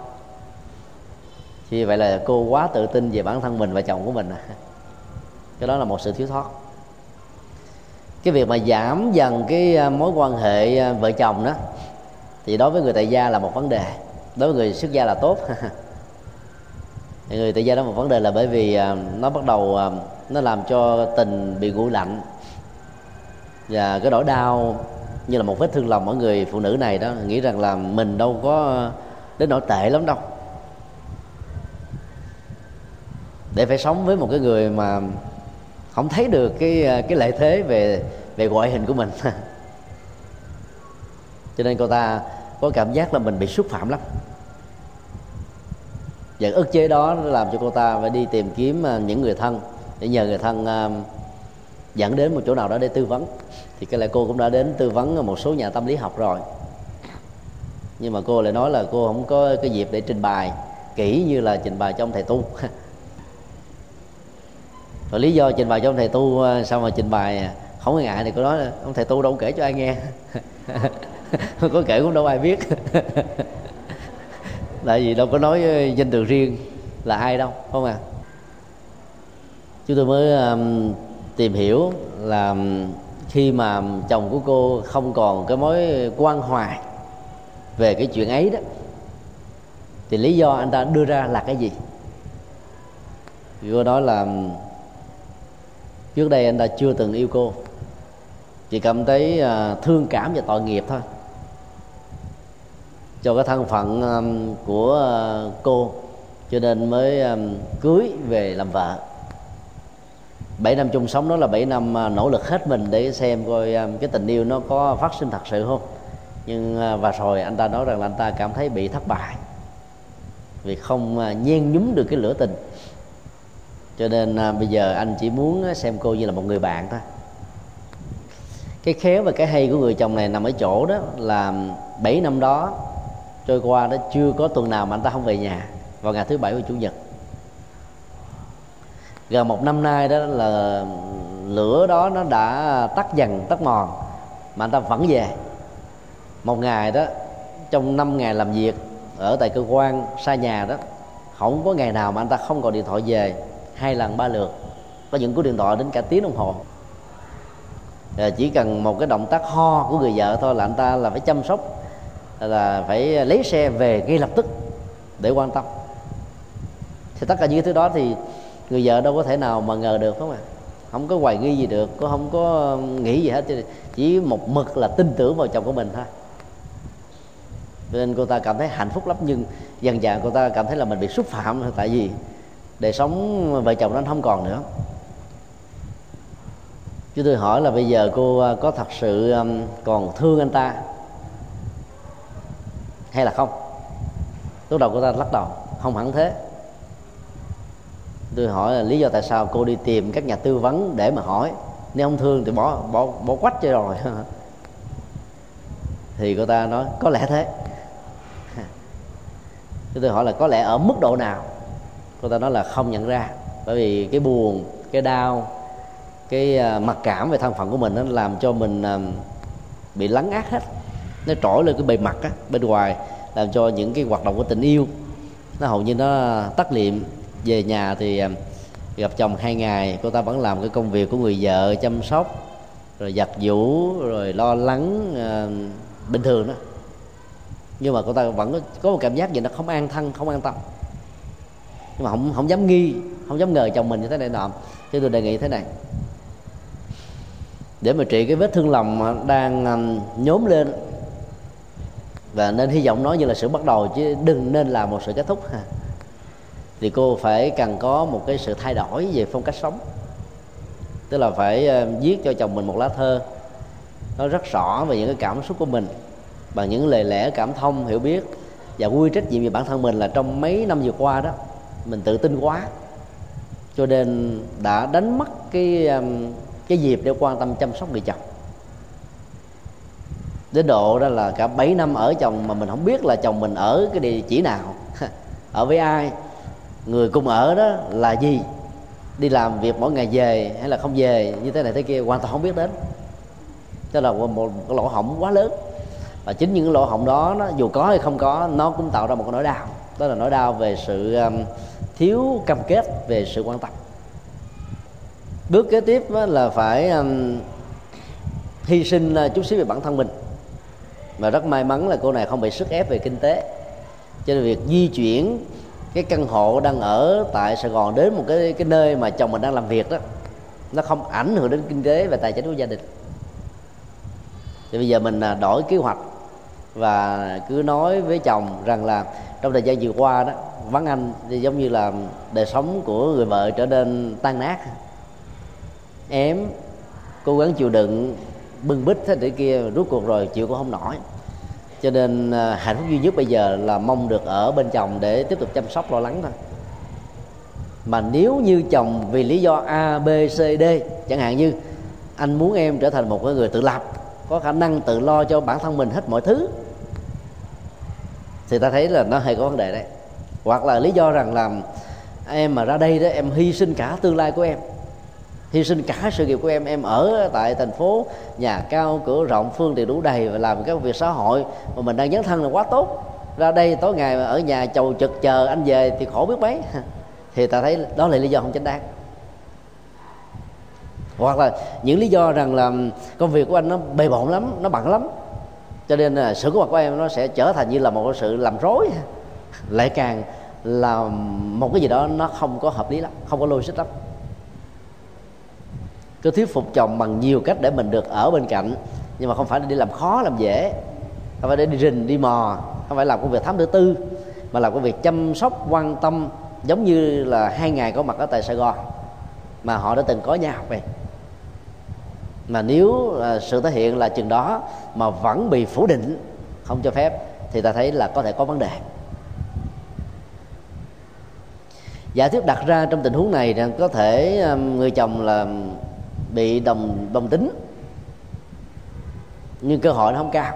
Speaker 1: Thì vậy là cô quá tự tin về bản thân mình và chồng của mình à. (laughs) Cái đó là một sự thiếu thoát cái việc mà giảm dần cái à, mối quan hệ vợ chồng đó, thì đối với người tại gia là một vấn đề, đối với người xuất gia là tốt. (laughs) người tại gia đó một vấn đề là bởi vì à, nó bắt đầu à, nó làm cho tình bị nguội lạnh và cái nỗi đau như là một vết thương lòng ở người phụ nữ này đó, nghĩ rằng là mình đâu có đến nỗi tệ lắm đâu. Để phải sống với một cái người mà không thấy được cái à, cái lợi thế về về ngoại hình của mình. (laughs) Cho nên cô ta có cảm giác là mình bị xúc phạm lắm và ức chế đó nó làm cho cô ta phải đi tìm kiếm à, những người thân để nhờ người thân à, dẫn đến một chỗ nào đó để tư vấn. Thì cái là cô cũng đã đến tư vấn ở một số nhà tâm lý học rồi. Nhưng mà cô lại nói là cô không có cái dịp để trình bày, kỹ như là trình bày trong thầy tu. (laughs) Và lý do trình bày trong thầy tu à, sao mà trình bày không có ngại thì cô nói là ông thầy tu đâu kể cho ai nghe. (laughs) Có kể cũng đâu ai biết. (laughs) tại vì đâu có nói ờ, danh từ riêng là ai đâu không à? Chúng tôi mới um, tìm hiểu là khi mà chồng của cô không còn cái mối quan hoài về cái chuyện ấy đó thì lý do anh ta đưa ra là cái gì? Cô nói là trước đây anh ta chưa từng yêu cô chỉ cảm thấy ờ, thương cảm và tội nghiệp thôi cho cái thân phận um, của ờ, cô. Cho nên mới um, cưới về làm vợ. Bảy năm chung sống, đó là bảy năm à, nỗ lực hết mình để xem coi um, cái tình yêu nó có phát sinh thật sự không. Nhưng à, và rồi anh ta nói rằng là anh ta cảm thấy bị thất bại vì không à, nhen nhúm được cái lửa tình. Cho nên bây giờ anh chỉ muốn xem cô như là một người bạn thôi. Cái khéo và cái hay của người chồng này nằm ở chỗ đó là 7 năm đó trôi qua đó chưa có tuần nào mà anh ta không về nhà. Vào ngày thứ bảy và chủ nhật. Gần một năm nay đó là lửa đó nó đã tắt dần, tắt mòn, mà anh ta vẫn về. Một ngày đó, trong năm ngày làm việc ở tại cơ quan xa nhà đó, không có ngày nào mà anh ta không gọi điện thoại về, hai lần, ba lượt. Có những cú điện thoại đến cả tiếng đồng hồ. Chỉ cần một cái động tác ho của người vợ thôi là anh ta là phải chăm sóc là phải lấy xe về ngay lập tức để quan tâm. Thì tất cả những thứ đó thì người vợ đâu có thể nào mà ngờ được không ạ? À? không có hoài nghi gì được cũng không có um, nghĩ gì hết, chỉ một mực là tin tưởng vào chồng của mình thôi. Nên cô ta cảm thấy hạnh phúc lắm, nhưng dần dần cô ta cảm thấy là mình bị xúc phạm, tại vì đời sống vợ chồng nó không còn nữa. Chứ tôi hỏi là bây giờ cô uh, có thật sự um, còn thương anh ta hay là không? Lúc đầu cô ta lắc đầu, không hẳn thế. Tôi hỏi là lý do tại sao cô đi tìm các nhà tư vấn để mà hỏi. Nếu không thương thì bỏ bỏ bỏ quách cho rồi. (laughs) Thì cô ta nói, có lẽ thế. (laughs) Tôi hỏi là, có lẽ ở mức độ nào? Cô ta nói là, không nhận ra. Bởi vì cái buồn, cái đau, cái à, mặc cảm về thân phận của mình nó làm cho mình à, bị lắng át hết nó trỗi lên cái bề mặt á, bên ngoài làm cho những cái hoạt động của tình yêu nó hầu như nó tắt liệm. Về nhà thì à, gặp chồng hai ngày cô ta vẫn làm cái công việc của người vợ chăm sóc rồi giặt giũ rồi lo lắng uh, bình thường đó. Nhưng mà cô ta vẫn có, có một cảm giác gì nó không an thân không an tâm. Nhưng mà không không dám nghi không dám ngờ chồng mình như thế này nọ. Chứ tôi đề nghị thế này. Để mà trị cái vết thương lòng đang um, nhốm lên và nên hy vọng nó như là sự bắt đầu, chứ đừng nên là một sự kết thúc ha. Thì cô phải cần có một cái sự thay đổi về phong cách sống. Tức là phải ờ, viết cho chồng mình một lá thơ nó rất rõ về những cái cảm xúc của mình bằng những lời lẽ, cảm thông, hiểu biết và quy trách nhiệm về bản thân mình là trong mấy năm vừa qua đó, mình tự tin quá. Cho nên đã đánh mất cái cái dịp để quan tâm chăm sóc người chồng đến độ đó là cả 7 năm ở chồng mà mình không biết là chồng mình ở cái địa chỉ nào. (laughs) Ở với ai? Người cùng ở đó là gì? Đi làm việc mỗi ngày về hay là không về? Như thế này thế kia hoàn toàn không biết đến. Đó là một, một cái lỗ hổng quá lớn. Và chính những cái lỗ hổng đó nó, dù có hay không có nó cũng tạo ra một cái nỗi đau. Đó là nỗi đau về sự um, thiếu cam kết về sự quan tâm. Bước kế tiếp là phải um, hy sinh uh, chút xíu về bản thân mình mà rất may mắn là cô này không bị sức ép về kinh tế. Cho nên việc di chuyển cái căn hộ đang ở tại Sài Gòn đến một cái cái nơi mà chồng mình đang làm việc đó, nó không ảnh hưởng đến kinh tế và tài chính của gia đình. Thì bây giờ mình à, đổi kế hoạch và cứ nói với chồng rằng là trong thời gian vừa qua đó, vắng anh thì giống như là đời sống của người vợ trở nên tan nát. Em cố gắng chịu đựng bưng bít thế để kia rút cuộc rồi chịu cũng không nổi. Cho nên à, hạnh phúc duy nhất bây giờ là mong được ở bên chồng để tiếp tục chăm sóc lo lắng thôi. Mà nếu như chồng vì lý do a, b, c, d, chẳng hạn như anh muốn em trở thành một người tự lập, có khả năng tự lo cho bản thân mình hết mọi thứ, thì ta thấy là nó hay có vấn đề đấy. Hoặc là lý do rằng là em mà ra đây đó, em hy sinh cả tương lai của em hy sinh cả sự nghiệp của em. Em ở tại thành phố, nhà cao, cửa rộng, phương tiện đủ đầy và làm các việc xã hội. Mà mình đang dấn thân là quá tốt. Ra đây tối ngày ở nhà chầu trực chờ anh về thì khổ biết mấy. (laughs) Thì ta thấy đó là lý do không chính đáng. Hoặc là những lý do rằng là công việc của anh nó bề bộn lắm, nó bận lắm. Cho nên là sự có mặt của em nó sẽ trở thành như là một sự làm rối. (laughs) Lại càng là một cái gì đó nó không có hợp lý lắm, không có logic lắm cứ thuyết phục chồng bằng nhiều cách để mình được ở bên cạnh. Nhưng mà không phải đi làm khó, làm dễ. Không phải để đi rình, đi mò. Không phải làm công việc thám tử tư, mà làm công việc chăm sóc, quan tâm. Giống như là hai ngày có mặt ở tại Sài Gòn, mà họ đã từng có nhau vậy mà nếu à, sự thể hiện là chừng đó mà vẫn bị phủ định, không cho phép, thì ta thấy là có thể có vấn đề. Giả thuyết đặt ra trong tình huống này rằng có thể à, người chồng là bị đồng đồng tính. Nhưng cơ hội nó không cao.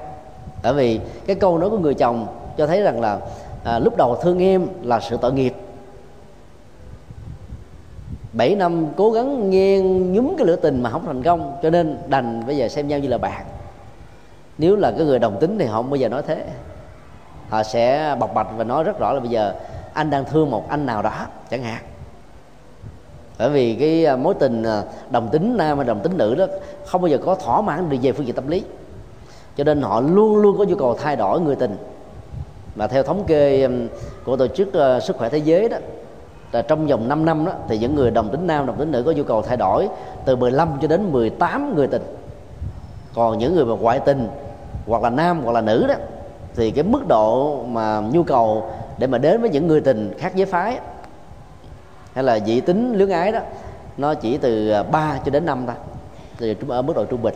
Speaker 1: Tại vì cái câu nói của người chồng cho thấy rằng là à, lúc đầu thương em là sự tội nghiệp. 7 năm cố gắng nghiêng nhúm cái lửa tình mà không thành công cho nên đành bây giờ xem nhau như là bạn. Nếu là cái người đồng tính thì họ không bao giờ nói thế. Họ sẽ bộc bạch và nói rất rõ là bây giờ anh đang thương một anh nào đó chẳng hạn bởi vì cái à, mối tình à, đồng tính nam và đồng tính nữ đó không bao giờ có thỏa mãn được về phương diện tâm lý. Cho nên họ luôn luôn có nhu cầu thay đổi người tình. Và theo thống kê của tổ chức à, sức khỏe thế giới đó, là trong vòng 5 năm đó, thì những người đồng tính nam, đồng tính nữ có nhu cầu thay đổi từ 15 cho đến 18 người tình. Còn những người mà ngoại tình, hoặc là nam, hoặc là nữ đó, thì cái mức độ mà nhu cầu để mà đến với những người tình khác giới phái hay là dị tính lưỡng ái đó, nó chỉ từ à, 3 cho đến 5 thôi. Thì ở mức độ trung bình.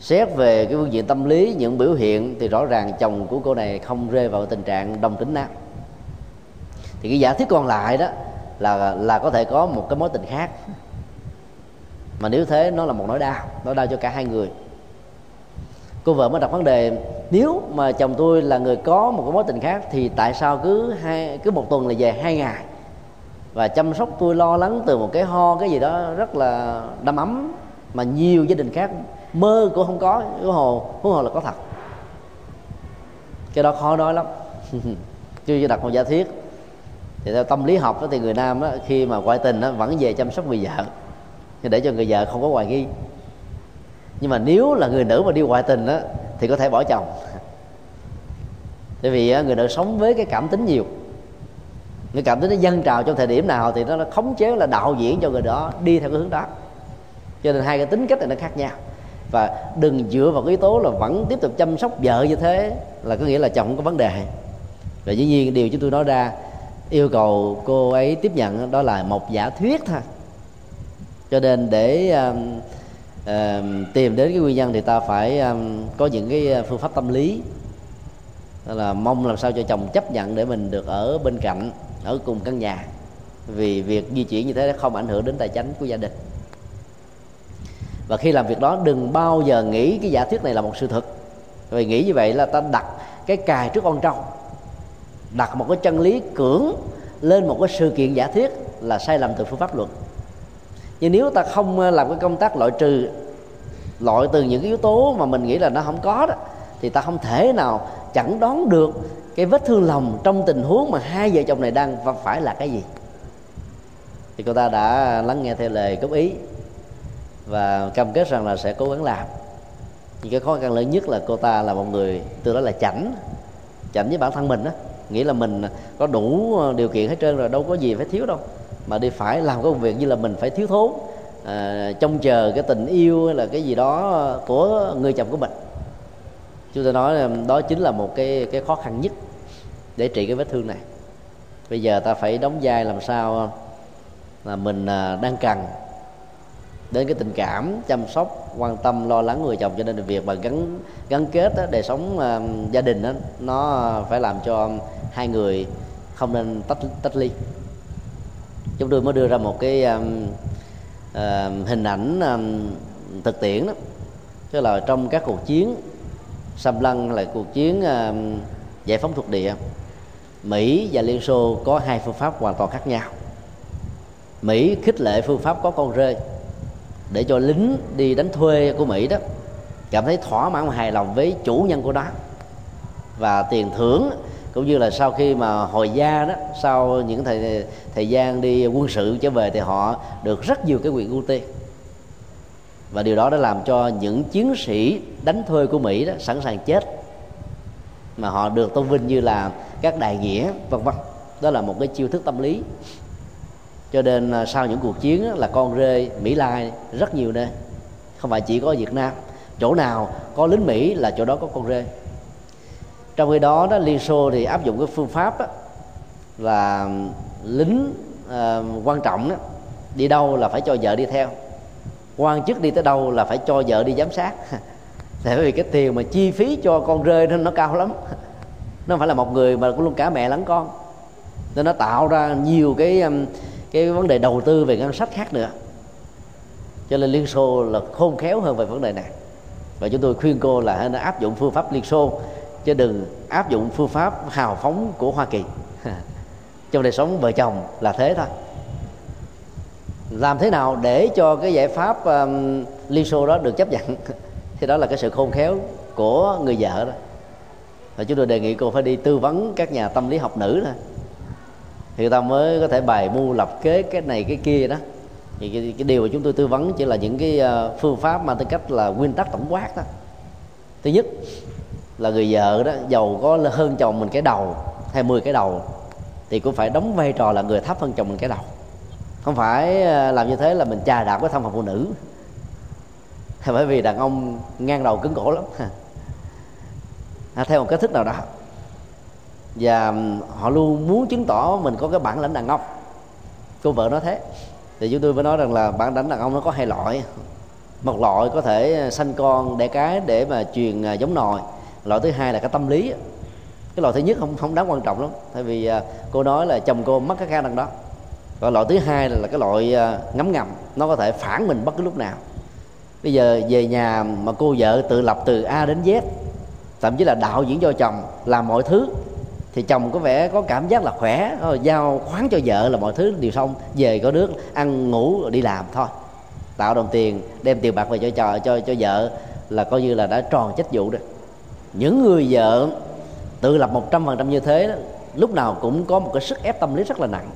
Speaker 1: Xét về cái phương diện tâm lý, những biểu hiện thì rõ ràng chồng của cô này không rơi vào tình trạng đồng tính nam thì cái giả thiết còn lại đó là là có thể có một cái mối tình khác. Mà nếu thế nó là một nỗi đau nỗi đau cho cả hai người. Cô vợ mới đặt vấn đề nếu mà chồng tôi là người có một cái mối tình khác thì tại sao cứ hai cứ một tuần là về hai ngày? Và chăm sóc tôi lo lắng từ một cái ho cái gì đó rất là đầm ấm mà nhiều gia đình khác mơ cũng không có cái hồ huống hồ là có thật. Cái đó khó nói lắm. (laughs) Chưa đặt một giả thiết. Thì theo tâm lý học đó, thì người nam đó, khi mà ngoại tình đó, vẫn về chăm sóc người vợ. Để cho người vợ không có hoài nghi. Nhưng mà nếu là người nữ mà đi ngoại tình đó, thì có thể bỏ chồng. Tại vì người đời sống với cái cảm tính nhiều. Người cảm tính nó dân trào trong thời điểm nào thì nó, nó khống chế là đạo diễn cho người đó đi theo cái hướng đó. Cho nên hai cái tính cách này nó khác nhau. Và đừng dựa vào cái yếu tố là vẫn tiếp tục chăm sóc vợ như thế là có nghĩa là chồng không có vấn đề. Và dĩ nhiên điều chúng tôi nói ra yêu cầu cô ấy tiếp nhận đó là một giả thuyết thôi. Cho nên để tìm đến cái nguyên nhân thì ta phải có những cái ờ, phương pháp tâm lý. Đó là mong làm sao cho chồng chấp nhận để mình được ở bên cạnh, ở cùng căn nhà. Vì việc di chuyển như thế không ảnh hưởng đến tài chính của gia đình. Và khi làm việc đó, đừng bao giờ nghĩ cái giả thuyết này là một sự thật. Vì nghĩ như vậy là ta đặt cái cài trước con trâu, đặt một cái chân lý cưỡng lên một cái sự kiện giả thuyết là sai lầm từ phương pháp luận nhưng nếu ta không ờ, làm cái công tác loại trừ, loại từ những cái yếu tố mà mình nghĩ là nó không có đó, thì ta không thể nào chẳng đoán được cái vết thương lòng trong tình huống mà hai vợ chồng này đang phải là cái gì. Thì cô ta đã lắng nghe theo lời góp ý và cam kết rằng là sẽ cố gắng làm. Nhưng cái khó khăn lớn nhất là cô ta là một người từ đó là chảnh chảnh với bản thân mình đó nghĩ là mình có đủ ờ, điều kiện hết trơn rồi, đâu có gì phải thiếu đâu mà đi phải làm cái công việc như là mình phải thiếu thốn à, trông chờ cái tình yêu hay là cái gì đó của người chồng của mình. Chúng tôi nói đó chính là một cái cái khó khăn nhất để trị cái vết thương này. Bây giờ ta phải đóng vai làm sao là mình à, đang cần đến cái tình cảm chăm sóc quan tâm lo lắng người chồng. Cho nên việc mà gắn gắn kết đó, đời sống uh, gia đình đó, nó phải làm cho hai người không nên tách tách ly chúng tôi mới đưa ra một cái um, uh, hình ảnh um, thực tiễn đó. Tức là trong các cuộc chiến xâm lăng là cuộc chiến uh, giải phóng thuộc địa. Mỹ và liên xô có hai phương pháp hoàn toàn khác nhau. Mỹ khích lệ phương pháp có con rơi để cho lính đi đánh thuê của mỹ đó cảm thấy thỏa mãn và hài lòng với chủ nhân của nó. Và tiền thưởng cũng như là sau khi mà hồi gia đó, sau những thời thời gian đi quân sự trở về thì họ được rất nhiều cái quyền ưu tiên. Và điều đó đã làm cho những chiến sĩ đánh thuê của mỹ đó sẵn sàng chết. Mà họ được tôn vinh như là các đại nghĩa, vân vân. Đó là một cái chiêu thức tâm lý. Cho nên à, sau những cuộc chiến là con rê mỹ lai rất nhiều nơi. Không phải chỉ có việt nam. Chỗ nào có lính mỹ là chỗ đó có con rê trong khi đó đó liên xô thì áp dụng cái phương pháp đó, là lính uh, quan trọng đó, đi đâu là phải cho vợ đi theo. Quan chức đi tới đâu là phải cho vợ đi giám sát. (laughs) Tại vì cái tiền mà chi phí cho con rơi nên nó cao lắm. (laughs) Nó không phải là một người mà cũng luôn cả mẹ lẫn con. Nên nó tạo ra nhiều cái cái vấn đề đầu tư về ngân sách khác nữa. Cho nên liên xô là khôn khéo hơn về vấn đề này. Và chúng tôi khuyên cô là nên áp dụng phương pháp liên xô chứ đừng áp dụng phương pháp hào phóng của hoa kỳ. (laughs) Trong đời sống vợ chồng là thế thôi. Làm thế nào để cho cái giải pháp um, liên xô đó được chấp nhận? (laughs) Thì đó là cái sự khôn khéo của người vợ đó. Và chúng tôi đề nghị cô phải đi tư vấn các nhà tâm lý học nữ thôi thì ta mới có thể bài mưu lập kế cái này cái kia đó. Thì cái, cái điều mà chúng tôi tư vấn chỉ là những cái ờ, phương pháp mang tư cách là nguyên tắc tổng quát đó. Thứ nhất là người vợ đó, giàu có hơn chồng mình cái đầu, hay 10 cái đầu, thì cũng phải đóng vai trò là người thấp hơn chồng mình cái đầu. Không phải à, làm như thế là mình chà đạp cái thân phận phụ nữ. (laughs) Bởi vì đàn ông ngang đầu cứng cổ lắm. (laughs) À, theo một cách thức nào đó. Và họ luôn muốn chứng tỏ mình có cái bản lĩnh đàn ông. Cô vợ nói thế. Thì chúng tôi mới nói rằng là bản lĩnh đàn ông nó có hai loại. Một loại có thể sanh con đẻ cái để mà truyền à, giống nòi loại thứ hai là cái tâm lý cái loại thứ nhất không không đáng quan trọng lắm tại vì à, cô nói là chồng cô mất cái khả năng đó. Còn loại thứ hai là, là cái loại à, ngấm ngầm nó có thể phản mình bất cứ lúc nào. Bây giờ về nhà mà cô vợ tự lập từ a đến z thậm chí là đạo diễn cho chồng làm mọi thứ thì chồng có vẻ có cảm giác là khỏe rồi giao khoán cho vợ là mọi thứ đều xong về có nước ăn ngủ đi làm thôi. Tạo đồng tiền đem tiền bạc về cho cho cho cho vợ là coi như là đã tròn trách vụ rồi những người vợ tự lập một trăm phần trăm như thế đó, lúc nào cũng có một cái sức ép tâm lý rất là nặng.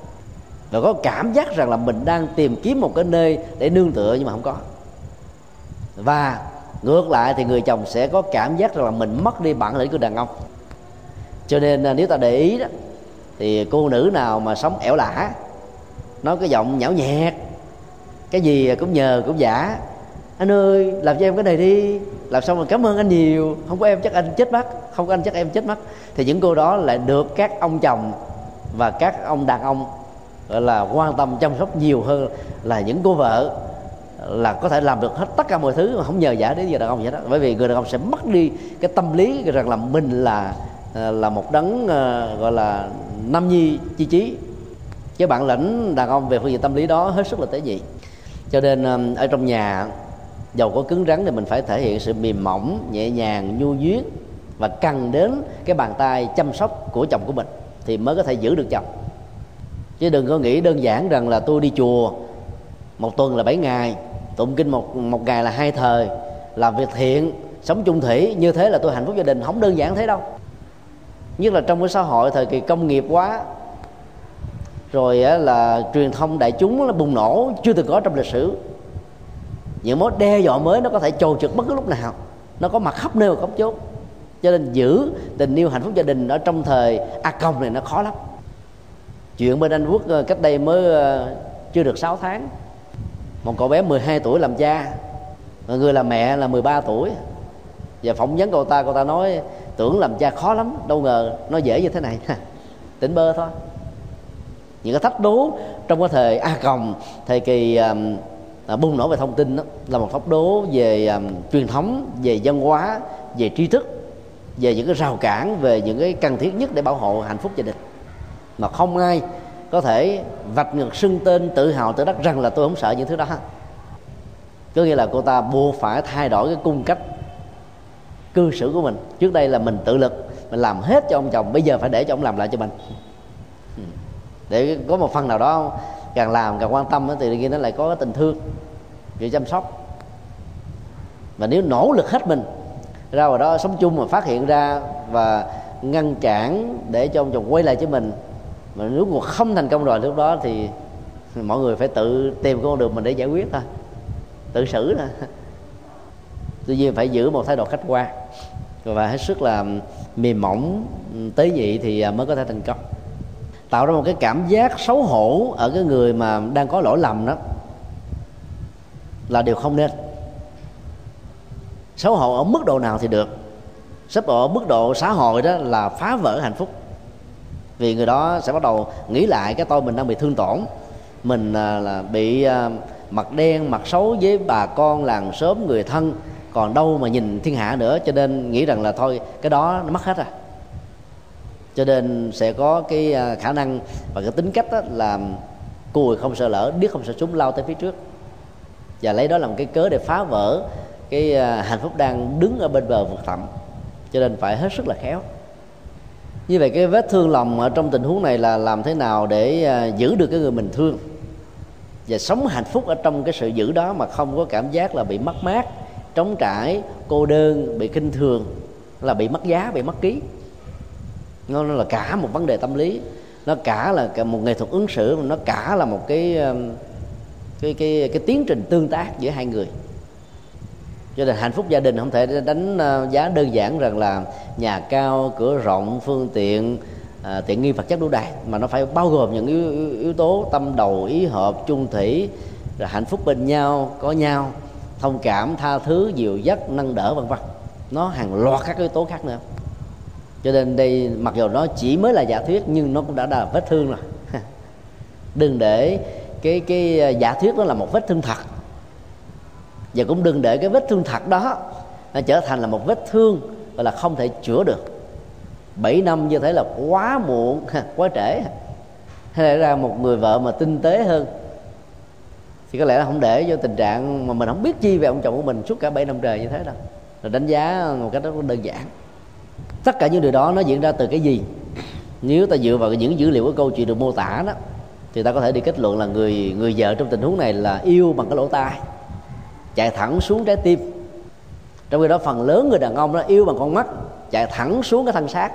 Speaker 1: Và có cảm giác rằng là mình đang tìm kiếm một cái nơi để nương tựa nhưng mà không có. Và ngược lại thì người chồng sẽ có cảm giác rằng là mình mất đi bản lĩnh của đàn ông. Cho nên à, nếu ta để ý đó thì cô nữ nào mà sống ẻo lả nói cái giọng nhão nhẹt cái gì cũng nhờ cũng giả anh ơi, làm cho em cái này đi. Làm xong rồi cảm ơn anh nhiều. Không có em chắc anh chết mất không có anh chắc em chết mất thì những cô đó lại được các ông chồng và các ông đàn ông, gọi là, quan tâm, chăm sóc nhiều hơn là những cô vợ. Là có thể làm được hết tất cả mọi thứ mà không nhờ giả đến người đàn ông vậy đó. Bởi vì người đàn ông sẽ mất đi cái tâm lý rằng là mình là ờ, là một đấng ờ, gọi là, nam nhi, chi trí cái bản lĩnh đàn ông về phương diện tâm lý đó hết sức là tế nhị. Cho nên ờ, ở trong nhà dầu có cứng rắn thì mình phải thể hiện sự mềm mỏng, nhẹ nhàng, nhu duyên và cần đến cái bàn tay chăm sóc của chồng của mình thì mới có thể giữ được chồng. Chứ đừng có nghĩ đơn giản rằng là tôi đi chùa một tuần là 7 ngày, tụng kinh một một ngày là hai thời, làm việc thiện, sống chung thủy, như thế là tôi hạnh phúc gia đình, không đơn giản thế đâu. Nhất là trong cái xã hội thời kỳ công nghiệp quá. Rồi là truyền thông đại chúng nó bùng nổ chưa từng có trong lịch sử những mối đe dọa mới nó có thể trồi trực bất cứ lúc nào. Nó có mặt khắp nơi và khắp chốt cho nên giữ tình yêu hạnh phúc gia đình ở trong thời a công này nó khó lắm. Chuyện bên anh quốc ờ, cách đây mới ờ, chưa được 6 tháng. Một cậu bé 12 tuổi làm cha. Người làm mẹ là 13 tuổi. Và phỏng vấn cậu ta cậu ta nói tưởng làm cha khó lắm đâu ngờ nó dễ như thế này. (laughs) Tỉnh bơ thôi. Những cái thách đố trong cái thời a còng thời kỳ um, à, bùng nổ về thông tin đó, là một thách đố về um, truyền thống về văn hóa về tri thức về những cái rào cản về những cái cần thiết nhất để bảo hộ hạnh phúc gia đình. Mà không ai có thể vạch ngược xưng tên tự hào tự đắc rằng là tôi không sợ những thứ đó. Có nghĩa là cô ta buộc phải thay đổi cái cung cách cư xử của mình. Trước đây là mình tự lực mình làm hết cho ông chồng bây giờ phải để cho ông làm lại cho mình. Ừ. Để có một phần nào đó càng làm càng quan tâm thì đương nhiên nó lại có cái tình thương sự chăm sóc. Và nếu nỗ lực hết mình, ra vào đó sống chung mà phát hiện ra và ngăn cản để cho ông chồng quay lại với mình, mà nếu mà không thành công rồi lúc đó thì mọi người phải tự tìm con đường mình để giải quyết thôi. Tự xử thôi tuy nhiên phải giữ một thái độ khách quan. Và hết sức là mềm mỏng tế nhị thì à, mới có thể thành công tạo ra một cái cảm giác xấu hổ ở cái người mà đang có lỗi lầm đó, là điều không nên. Xấu hổ ở mức độ nào thì được. Sắp ở mức độ xã hội đó là phá vỡ hạnh phúc. Vì người đó sẽ bắt đầu nghĩ lại cái tôi mình đang bị thương tổn. Mình à, là bị à, mặt đen, mặt xấu với bà con làng xóm người thân. Còn đâu mà nhìn thiên hạ nữa, cho nên nghĩ rằng là thôi, cái đó nó mất hết rồi cho nên sẽ có cái à, khả năng và cái tính cách đó là cùi không sợ lỡ biết không sợ súng, lao tới phía trước. Và lấy đó làm cái cớ để phá vỡ cái à, hạnh phúc đang đứng ở bên bờ vực thẳm. Cho nên phải hết sức là khéo. Như vậy cái vết thương lòng ở trong tình huống này là làm thế nào để à, giữ được cái người mình thương? Và sống hạnh phúc ở trong cái sự giữ đó mà không có cảm giác là bị mất mát, trống trải, cô đơn, bị kinh thường, là bị mất giá, bị mất ký nó là cả một vấn đề tâm lý. Nó cả là cả một nghệ thuật ứng xử nó cả là một cái um, cái cái cái tiến trình tương tác giữa hai người. Cho nên hạnh phúc gia đình không thể đánh uh, giá đơn giản rằng là nhà cao cửa rộng phương tiện à, tiện nghi vật chất đủ đầy mà nó phải bao gồm những yếu, yếu tố tâm đầu ý hợp chung thủy rồi hạnh phúc bên nhau có nhau thông cảm tha thứ dịu dắt nâng đỡ vân vân. Nó hàng loạt các yếu tố khác nữa cho nên đây, mặc dù nó chỉ mới là giả thuyết, nhưng nó cũng đã là vết thương rồi. (laughs) Đừng để cái cái à, giả thuyết đó là một vết thương thật. Và cũng đừng để cái vết thương thật đó, nó trở thành là một vết thương gọi là không thể chữa được. 7 năm như thế là quá muộn quá trễ. Hay là ra một người vợ mà tinh tế hơn, thì có lẽ là không để cho tình trạng mà mình không biết chi về ông chồng của mình suốt cả 7 năm trời như thế đâu. Rồi đánh giá một cách rất đơn giản tất cả những điều đó nó diễn ra từ cái gì? Nếu ta dựa vào những dữ liệu của câu chuyện được mô tả đó, thì ta có thể đi kết luận là người người vợ trong tình huống này là yêu bằng cái lỗ tai, chạy thẳng xuống trái tim. Trong khi đó phần lớn người đàn ông đó yêu bằng con mắt, chạy thẳng xuống cái thân xác.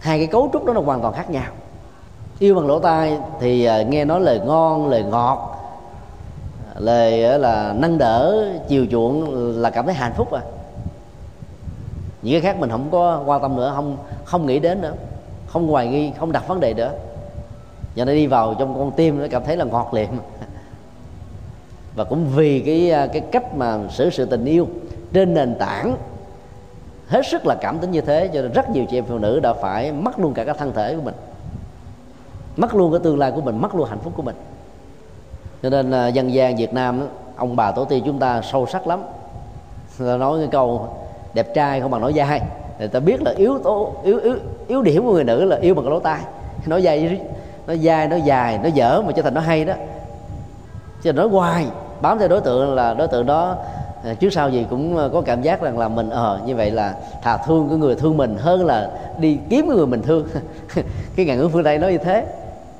Speaker 1: Hai cái cấu trúc đó là hoàn toàn khác nhau. Yêu bằng lỗ tai thì à, nghe nói lời ngon, lời ngọt, lời à, là nâng đỡ, chiều chuộng là cảm thấy hạnh phúc à những cái khác mình không có quan tâm nữa, không không nghĩ đến nữa, không hoài nghi, không đặt vấn đề nữa. Và nó đi vào trong con tim nó cảm thấy là ngọt liệm (laughs) và cũng vì cái cái cách mà xử sự tình yêu trên nền tảng, hết sức là cảm tính như thế, cho nên rất nhiều chị em phụ nữ đã phải mất luôn cả cái thân thể của mình. Mất luôn cái tương lai của mình mất luôn hạnh phúc của mình. Cho nên à, dân gian Việt Nam ông bà tổ tiên chúng ta sâu sắc lắm. Ta nói cái câu đẹp trai không bằng nói dai người ta biết là yếu tố, yếu yếu yếu điểm của người nữ là yêu bằng cái lỗ tai. Nói dai, nó dai, nó dài, nó dở mà cho thành nó hay đó. Chứ nói hoài, bám theo đối tượng là đối tượng đó à, trước sau gì cũng à, có cảm giác rằng là mình ờ như vậy là thà thương cái người thương mình hơn là đi kiếm cái người mình thương. (laughs) Cái ngàn ngữ phương tây nói như thế.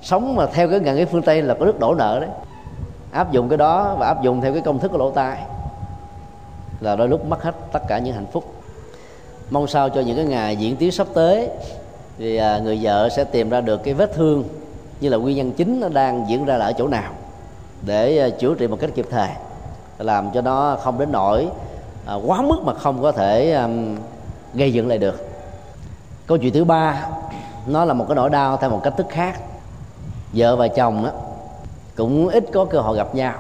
Speaker 1: Sống mà theo cái ngàn ngữ phương tây là có nước đổ nợ đấy. Áp dụng cái đó và áp dụng theo cái công thức của lỗ tai là đôi lúc mất hết tất cả những hạnh phúc. Mong sao cho những cái ngày diễn tiến sắp tới thì à, người vợ sẽ tìm ra được cái vết thương như là nguyên nhân chính nó đang diễn ra là ở chỗ nào để à, chữa trị một cách kịp thời làm cho nó không đến nỗi à, quá mức mà không có thể um, gây dựng lại được. Câu chuyện thứ ba nó là một cái nỗi đau theo một cách thức khác. Vợ và chồng cũng ít có cơ hội gặp nhau.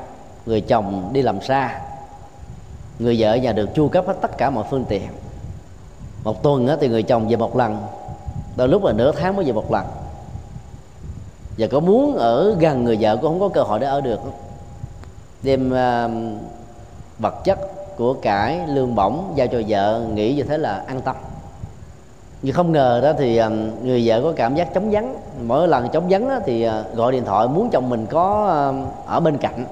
Speaker 1: Người chồng đi làm xa người vợ nhà được chu cấp hết tất cả mọi phương tiện. Một tuần thì người chồng về một lần. Đôi lúc là nửa tháng mới về một lần. Và có muốn ở gần người vợ cũng không có cơ hội để ở được. Đem à, vật chất của cải, lương bổng giao cho vợ, nghĩ như thế là an tâm. Nhưng không ngờ đó thì à, người vợ có cảm giác chống vắng. Mỗi lần chống vắng đó thì à, gọi điện thoại muốn chồng mình có ở bên cạnh.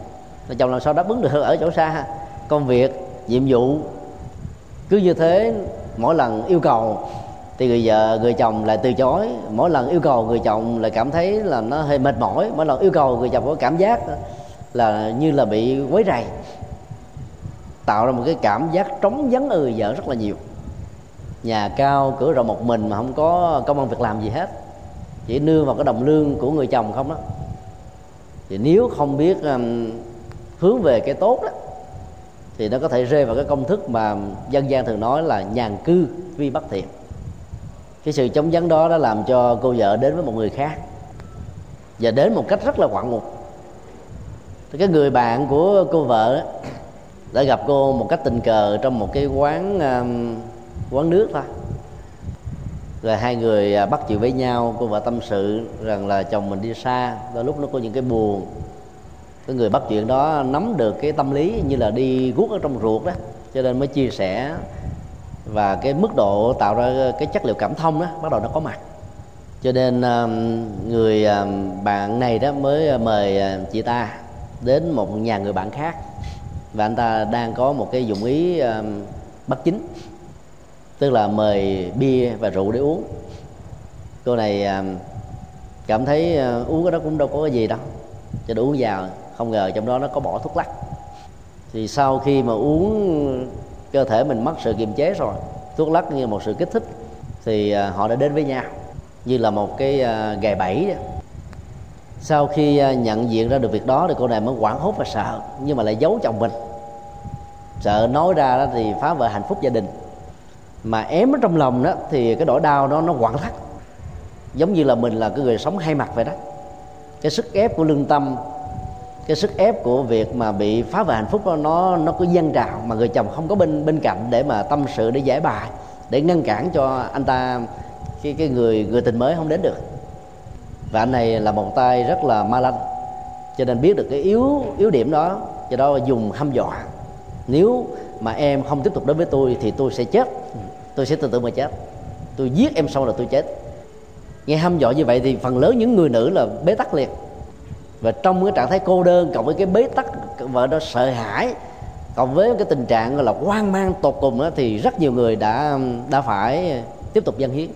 Speaker 1: Chồng làm sao đáp ứng được ở chỗ xa công việc nhiệm vụ. Cứ như thế mỗi lần yêu cầu thì người vợ người chồng lại từ chối. Mỗi lần yêu cầu người chồng lại cảm thấy là nó hơi mệt mỏi. Mỗi lần yêu cầu người chồng có cảm giác là như là bị quấy rầy. Tạo ra một cái cảm giác trống vắng ở người vợ rất là nhiều. Nhà cao cửa rộng một mình mà không có công an việc làm gì hết. Chỉ nương vào cái đồng lương của người chồng không đó. Thì nếu không biết um, hướng về cái tốt đó thì nó có thể rơi vào cái công thức mà dân gian thường nói là nhàn cư vi bất thiện. Cái sự chống vắng đó đã làm cho cô vợ đến với một người khác và đến một cách rất là ngoạn mục. Thì cái người bạn của cô vợ đã gặp cô một cách tình cờ trong một cái quán um, quán nước thôi. Rồi hai người à, bắt chuyện với nhau. Cô vợ tâm sự rằng là chồng mình đi xa, đôi lúc nó có những cái buồn cái người bắt chuyện đó nắm được cái tâm lý như là đi guốc ở trong ruột đó, cho nên mới chia sẻ. Và cái mức độ tạo ra cái chất liệu cảm thông đó bắt đầu nó có mặt. Cho nên um, người um, bạn này đó mới uh, mời uh, chị ta đến một nhà người bạn khác. Và anh ta đang có một cái dụng ý um, bất chính, tức là mời bia và rượu để uống. Cô này cảm thấy uh, uống cái đó cũng đâu có cái gì đâu, cho đủ uống vào không ngờ trong đó nó có bỏ thuốc lắc. Thì sau khi mà uống cơ thể mình mất sự kiềm chế rồi, thuốc lắc như một sự kích thích, thì à, họ đã đến với nhau, như là một cái à, gài bẫy đó. sau khi à, nhận diện ra được việc đó thì cô này mới hoảng hốt và sợ, nhưng mà lại giấu chồng mình. Sợ nói ra đó thì phá vỡ hạnh phúc gia đình. Mà ém ở trong lòng đó thì cái nỗi đau đó nó quặn thắt. Giống như là mình là cái người sống hai mặt vậy đó. Cái sức ép của lương tâm cái sức ép của việc mà bị phá vỡ hạnh phúc đó, nó nó cứ dâng trào mà người chồng không có bên bên cạnh để mà tâm sự để giải bài để ngăn cản cho anh ta cái cái người người tình mới không đến được. Và anh này là một tay rất là ma lanh cho nên biết được cái yếu yếu điểm đó do đó dùng hăm dọa. Nếu mà em không tiếp tục đến với tôi thì tôi sẽ chết. Tôi sẽ tự tử mà chết. Tôi giết em xong là tôi chết. Nghe hăm dọa như vậy thì phần lớn những người nữ là bế tắc liệt và trong cái trạng thái cô đơn cộng với cái bế tắc vợ đó sợ hãi cộng với cái tình trạng gọi là hoang mang tột cùng đó, thì rất nhiều người đã đã phải tiếp tục dân hiến.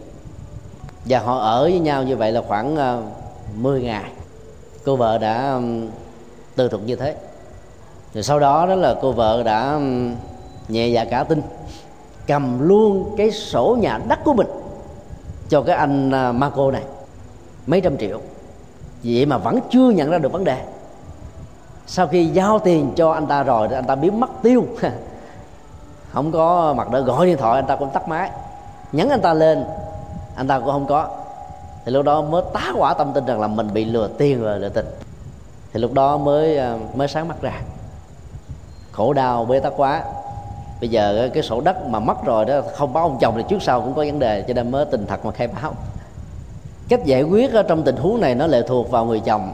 Speaker 1: Và họ ở với nhau như vậy là khoảng à, 10 ngày cô vợ đã từ tư như thế. Rồi sau đó đó là cô vợ đã nhẹ dạ cả tin cầm luôn cái sổ nhà đất của mình cho cái anh à, Marco này mấy trăm triệu vậy mà vẫn chưa nhận ra được vấn đề. Sau khi giao tiền cho anh ta rồi thì anh ta biến mất tiêu. (laughs) Không có mặt đỡ gọi điện thoại, anh ta cũng tắt máy. Nhấn anh ta lên, anh ta cũng không có. Thì lúc đó mới tá quả tâm tin rằng là mình bị lừa tiền và lừa tình thì lúc đó mới ờ, mới sáng mắt ra. Khổ đau, bế tắc quá. Bây giờ cái sổ đất mà mất rồi đó, không báo ông chồng thì trước sau cũng có vấn đề, cho nên mới tình thật mà khai báo cách giải quyết ở trong tình huống này nó lệ thuộc vào người chồng.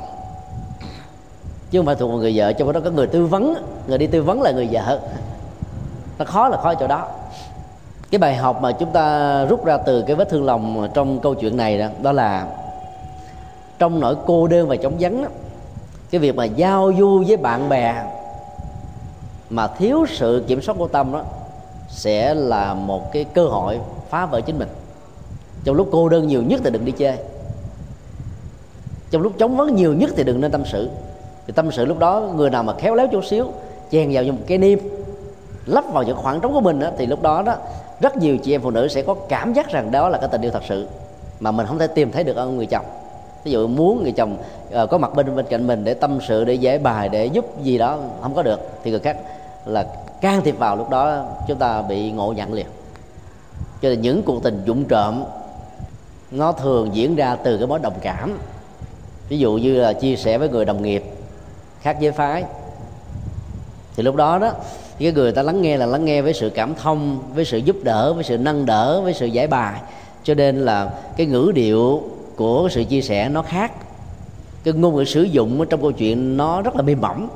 Speaker 1: Chứ không phải thuộc vào người vợ trong đó có người tư vấn người đi tư vấn là người vợ. Nó khó là khó chỗ đó. Cái bài học mà chúng ta rút ra từ cái vết thương lòng trong câu chuyện này đó, đó là trong nỗi cô đơn và chống vắng đó, cái việc mà giao du với bạn bè mà thiếu sự kiểm soát của tâm đó sẽ là một cái cơ hội phá vỡ chính mình trong lúc cô đơn nhiều nhất thì đừng đi chơi trong lúc chống vấn nhiều nhất thì đừng nên tâm sự. Thì tâm sự lúc đó người nào mà khéo léo chút xíu chèn vào một cái niêm lắp vào những khoảng trống của mình đó, thì lúc đó đó rất nhiều chị em phụ nữ sẽ có cảm giác rằng đó là cái tình yêu thật sự mà mình không thể tìm thấy được ở người chồng. Ví dụ muốn người chồng uh, có mặt bên bên cạnh mình để tâm sự để giải bài để giúp gì đó không có được thì người khác là can thiệp vào lúc đó chúng ta bị ngộ nhận liền. Cho nên những cuộc tình dũng trộm nó thường diễn ra từ cái mối đồng cảm. Ví dụ như là chia sẻ với người đồng nghiệp khác giới phái. Thì lúc đó đó, cái người ta lắng nghe là lắng nghe với sự cảm thông, với sự giúp đỡ, với sự nâng đỡ, với sự giải bài. Cho nên là cái ngữ điệu của sự chia sẻ nó khác. Cái ngôn ngữ sử dụng trong câu chuyện nó rất là mềm mỏng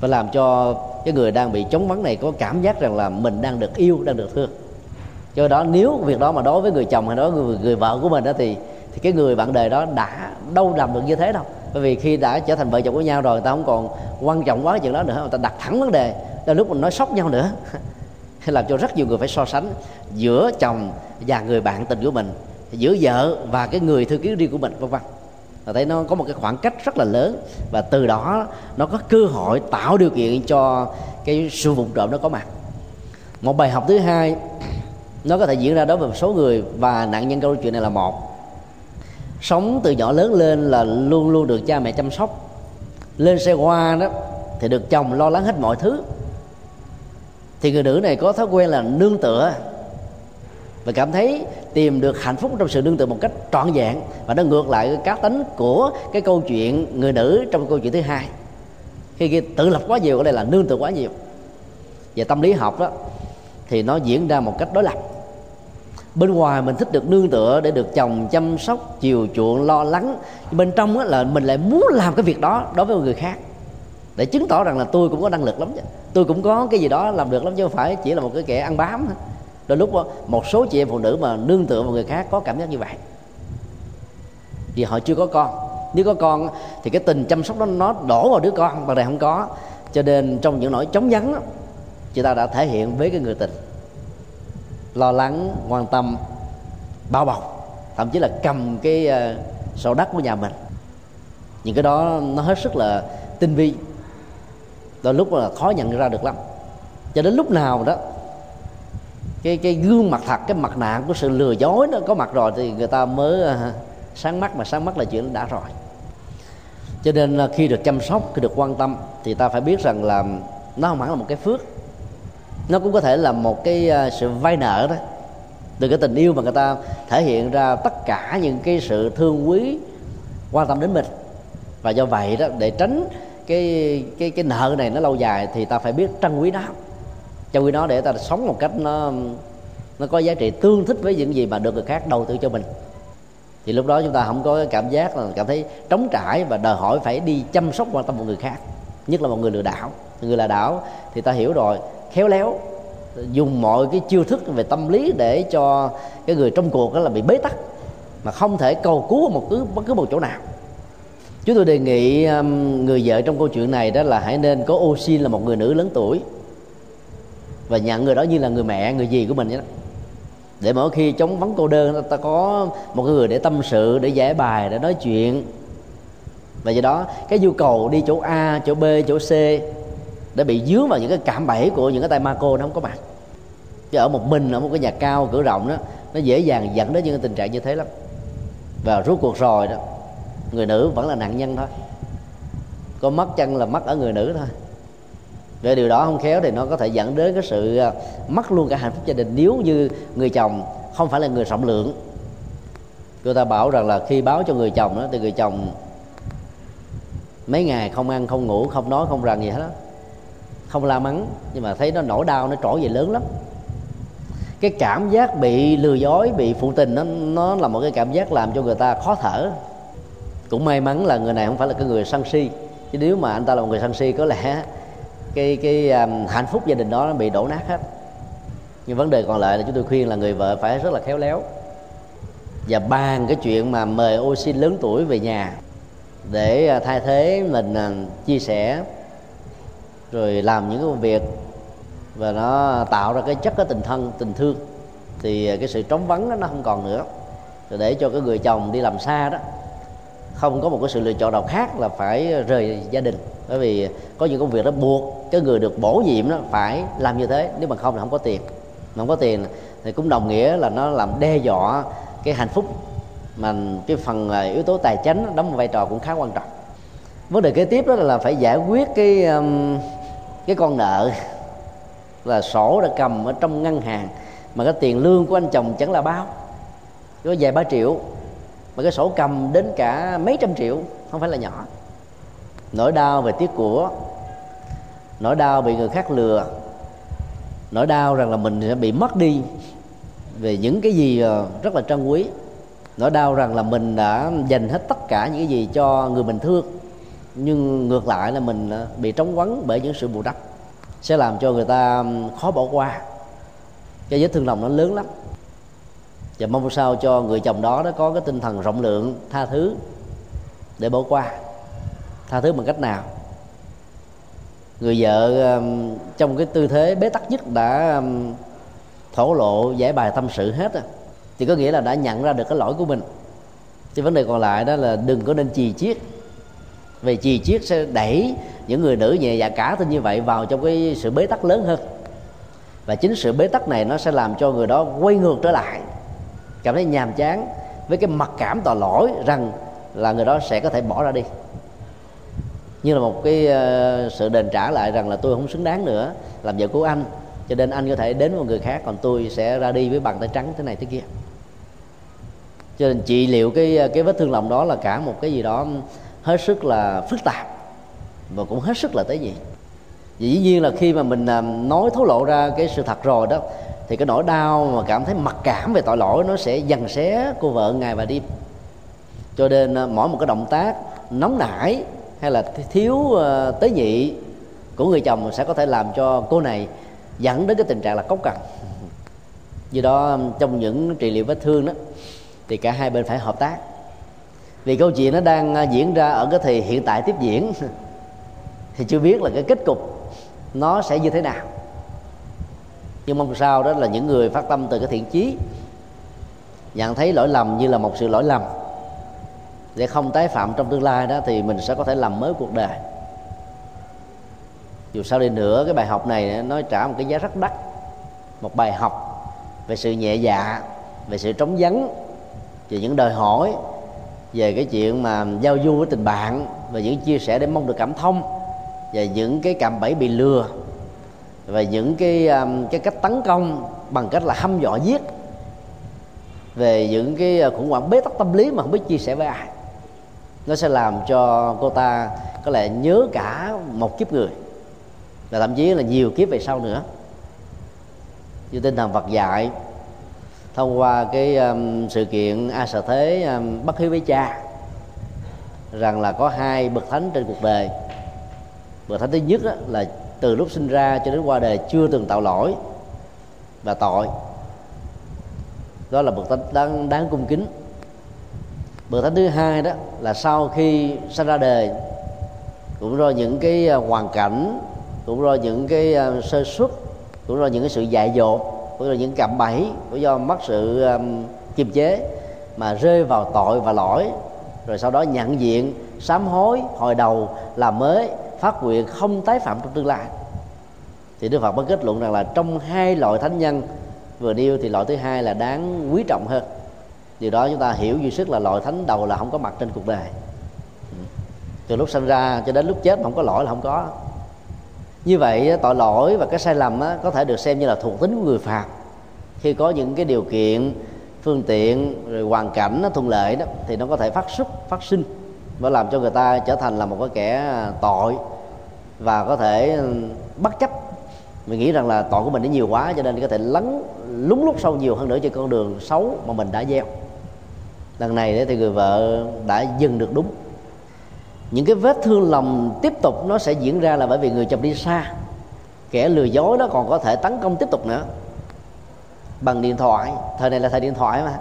Speaker 1: và làm cho cái người đang bị chống vắng này có cảm giác rằng là mình đang được yêu, đang được thương do đó nếu việc đó mà đối với người chồng hay đối với người, người vợ của mình đó thì thì cái người bạn đời đó đã đâu làm được như thế đâu. Bởi vì khi đã trở thành vợ chồng của nhau rồi ta không còn quan trọng quá chuyện đó nữa người ta đặt thẳng vấn đề. Là lúc mình nói sốc nhau nữa. (laughs) Làm cho rất nhiều người phải so sánh giữa chồng và người bạn tình của mình giữa vợ và cái người thư ký riêng của mình vân vân. Và thấy nó có một cái khoảng cách rất là lớn và từ đó nó có cơ hội tạo điều kiện cho cái sự vụ trộm nó có mặt. Một bài học thứ hai nó có thể diễn ra đối với một số người và nạn nhân câu chuyện này là một. Sống từ nhỏ lớn lên là luôn luôn được cha mẹ chăm sóc. Lên xe hoa đó thì được chồng lo lắng hết mọi thứ. Thì người nữ này có thói quen là nương tựa và cảm thấy tìm được hạnh phúc trong sự nương tựa một cách trọn vẹn. Và nó ngược lại cái cá tính của cái câu chuyện người nữ trong câu chuyện thứ hai. Khi kia tự lập quá nhiều ở đây là nương tựa quá nhiều. Về tâm lý học đó thì nó diễn ra một cách đối lập. Bên ngoài mình thích được nương tựa để được chồng chăm sóc, chiều chuộng, lo lắng. Bên trong là mình lại muốn làm cái việc đó đối với người khác. Để chứng tỏ rằng là tôi cũng có năng lực lắm chứ. Tôi cũng có cái gì đó làm được lắm chứ không phải chỉ là một cái kẻ ăn bám thôi. đôi lúc một số chị em phụ nữ mà nương tựa vào người khác có cảm giác như vậy. Vì họ chưa có con. Nếu có con thì cái tình chăm sóc đó nó đổ vào đứa con mà này không có. Cho nên trong những nỗi chống vắng chị ta đã thể hiện với cái người tình. Lo lắng quan tâm bao bọc thậm chí là cầm cái uh, sổ đất của nhà mình. Những cái đó nó hết sức là tinh vi. Đôi lúc là khó nhận ra được lắm. Cho đến lúc nào đó cái cái gương mặt thật cái mặt nạ của sự lừa dối nó có mặt rồi thì người ta mới uh, sáng mắt mà sáng mắt là chuyện đã rồi. Cho nên uh, khi được chăm sóc khi được quan tâm thì ta phải biết rằng là nó không hẳn là một cái phước nó cũng có thể là một cái ờ, sự vay nợ đó. Từ cái tình yêu mà người ta thể hiện ra tất cả những cái sự thương quý, quan tâm đến mình. Và do vậy đó, để tránh cái cái cái nợ này nó lâu dài thì ta phải biết trân quý nó. Trân quý nó để ta sống một cách nó nó có giá trị tương thích với những gì mà được người khác đầu tư cho mình. Thì lúc đó chúng ta không có cảm giác là cảm thấy trống trải và đòi hỏi phải đi chăm sóc quan tâm một người khác, nhất là một người lừa đảo. Người lừa đảo thì ta hiểu rồi khéo léo, dùng mọi cái chiêu thức về tâm lý để cho cái người trong cuộc đó là bị bế tắc, mà không thể cầu cứu một cứ, bất cứ một chỗ nào. Chúng tôi đề nghị um, người vợ trong câu chuyện này đó là hãy nên có oxy là một người nữ lớn tuổi và nhận người đó như là người mẹ, người gì của mình vậy đó. Để mỗi khi chống vắng cô đơn ta có một người để tâm sự, để giải bài, để nói chuyện. Và do đó, cái nhu cầu đi chỗ a, chỗ b, chỗ c để bị dướng vào những cái cạm bẫy của những cái tay ma cô nó không có mặt. Chứ ở một mình, ở một cái nhà cao, cửa rộng đó, nó dễ dàng dẫn đến những cái tình trạng như thế lắm. Và rốt cuộc rồi đó, người nữ vẫn là nạn nhân thôi. Có mất chân là mất ở người nữ thôi. Về điều đó không khéo thì nó có thể dẫn đến cái sự à, mất luôn cả hạnh phúc gia đình nếu như người chồng không phải là người rộng lượng. Người ta bảo rằng là khi báo cho người chồng đó, thì người chồng mấy ngày không ăn, không ngủ, không nói, không rằng gì hết đó không la mắng nhưng mà thấy nó nỗi đau nó trỗi về lớn lắm. Cái cảm giác bị lừa dối bị phụ tình nó nó là một cái cảm giác làm cho người ta khó thở. Cũng may mắn là người này không phải là cái người sân si. Chứ nếu mà anh ta là một người sân si có lẽ cái cái um, hạnh phúc gia đình đó nó bị đổ nát hết. Nhưng vấn đề còn lại là chúng tôi khuyên là người vợ phải rất là khéo léo. Và bàn cái chuyện mà mời ô xin lớn tuổi về nhà để à, thay thế mình à, chia sẻ rồi làm những công việc và nó tạo ra cái chất cái tình thân tình thương thì cái sự trống vắng đó nó không còn nữa. Rồi để cho cái người chồng đi làm xa đó không có một cái sự lựa chọn nào khác là phải rời gia đình. Bởi vì có những công việc đó buộc cái người được bổ nhiệm đó phải làm như thế nếu mà không là không có tiền. Mà không có tiền thì cũng đồng nghĩa là nó làm đe dọa cái hạnh phúc. Mà cái phần à, yếu tố tài chính đóng một vai trò cũng khá quan trọng. Vấn đề kế tiếp đó là phải giải quyết cái um, cái con nợ là sổ đã cầm ở trong ngân hàng, mà cái tiền lương của anh chồng chẳng là bao. Có vài ba triệu, mà cái sổ cầm đến cả mấy trăm triệu, không phải là nhỏ. Nỗi đau về tiếc của, nỗi đau bị người khác lừa, nỗi đau rằng là mình sẽ bị mất đi về những cái gì ờ, rất là trân quý. Nỗi đau rằng là mình đã dành hết tất cả những cái gì cho người mình thương nhưng ngược lại là mình à, bị trống quấn bởi những sự bù đắp sẽ làm cho người ta khó bỏ qua. Cái vết thương lòng nó lớn lắm. Và mong sao cho người chồng đó nó có cái tinh thần rộng lượng, tha thứ để bỏ qua. Tha thứ bằng cách nào? Người vợ trong cái tư thế bế tắc nhất đã thổ lộ, giải bài tâm sự hết rồi thì có nghĩa là đã nhận ra được cái lỗi của mình. Thì vấn đề còn lại đó là đừng có nên chì chiết vì chì chiết sẽ đẩy những người nữ nhẹ dạ cả tin như vậy vào trong cái sự bế tắc lớn hơn. Và chính sự bế tắc này nó sẽ làm cho người đó quay ngược trở lại. Cảm thấy nhàm chán với cái mặc cảm tội lỗi rằng là người đó sẽ có thể bỏ ra đi. Như là một cái ờ, sự đền trả lại rằng là tôi không xứng đáng nữa, làm vợ của anh, cho nên anh có thể đến một người khác, còn tôi sẽ ra đi với bàn tay trắng thế này thế kia. Cho nên trị liệu cái ờ, cái vết thương lòng đó là cả một cái gì đó hết sức là phức tạp và cũng hết sức là tế nhị. Dĩ nhiên là khi mà mình à, nói thấu lộ ra cái sự thật rồi đó, thì cái nỗi đau mà cảm thấy mặc cảm về tội lỗi nó sẽ dần xé cô vợ ngày và đêm. Cho nên à, mỗi một cái động tác nóng nảy hay là thiếu à, tế nhị của người chồng sẽ có thể làm cho cô này dẫn đến cái tình trạng là cốc cằn. (laughs) do đó, trong những trị liệu vết thương đó, thì cả hai bên phải hợp tác vì câu chuyện nó đang à, diễn ra ở cái thì hiện tại tiếp diễn. (laughs) Thì chưa biết là cái kết cục nó sẽ như thế nào. Nhưng mong sao đó là những người phát tâm từ cái thiện chí. Nhận thấy lỗi lầm như là một sự lỗi lầm. Để không tái phạm trong tương lai đó thì mình sẽ có thể làm mới cuộc đời. Dù sao đi nữa, cái bài học này nó trả một cái giá rất đắt. Một bài học về sự nhẹ dạ về sự trống vắng, về những đòi hỏi về cái chuyện mà giao du với tình bạn và những chia sẻ để mong được cảm thông và những cái cạm bẫy bị lừa và những cái um, cái cách tấn công bằng cách là hăm dọa giết về những cái ờ, khủng hoảng bế tắc tâm lý mà không biết chia sẻ với ai. Nó sẽ làm cho cô ta có lẽ nhớ cả một kiếp người và thậm chí là nhiều kiếp về sau nữa. Như tinh thần Phật dạy thông qua cái um, sự kiện a sở thế um, bất hiếu với cha rằng là có hai bậc thánh trên cuộc đời. Bậc thánh thứ nhất đó, là từ lúc sinh ra cho đến qua đời chưa từng tạo lỗi và tội. Đó là bậc thánh đáng, đáng cung kính. Bậc thánh thứ hai đó là sau khi sinh ra đời cũng do những cái à, hoàn cảnh cũng do những cái à, sơ suất cũng do những cái sự dại dột cũng là những cạm bẫy cũng do mất sự um, kiềm chế mà rơi vào tội và lỗi. Rồi sau đó nhận diện sám hối hồi đầu làm mới phát nguyện không tái phạm trong tương lai. Thì đức phật mới kết luận rằng là trong hai loại thánh nhân vừa nêu thì loại thứ hai là đáng quý trọng hơn. Điều đó chúng ta hiểu duy sức là loại thánh đầu là không có mặt trên cuộc đời. Ừ. Từ lúc sinh ra cho đến lúc chết mà không có lỗi là không có như vậy tội lỗi và cái sai lầm có thể được xem như là thuộc tính của người phàm. Khi có những cái điều kiện, phương tiện, rồi hoàn cảnh nó thuận lợi đó, thì nó có thể phát xuất, phát sinh và làm cho người ta trở thành là một cái kẻ à, tội và có thể ừ, bất chấp. Mình nghĩ rằng là tội của mình nó nhiều quá cho nên có thể lấn lúng lút sâu nhiều hơn nữa trên con đường xấu mà mình đã gieo. Lần này thì người vợ đã dừng được đúng những cái vết thương lòng tiếp tục nó sẽ diễn ra là bởi vì người chồng đi xa. Kẻ lừa dối nó còn có thể tấn công tiếp tục nữa. Bằng điện thoại, thời này là thời điện thoại mà.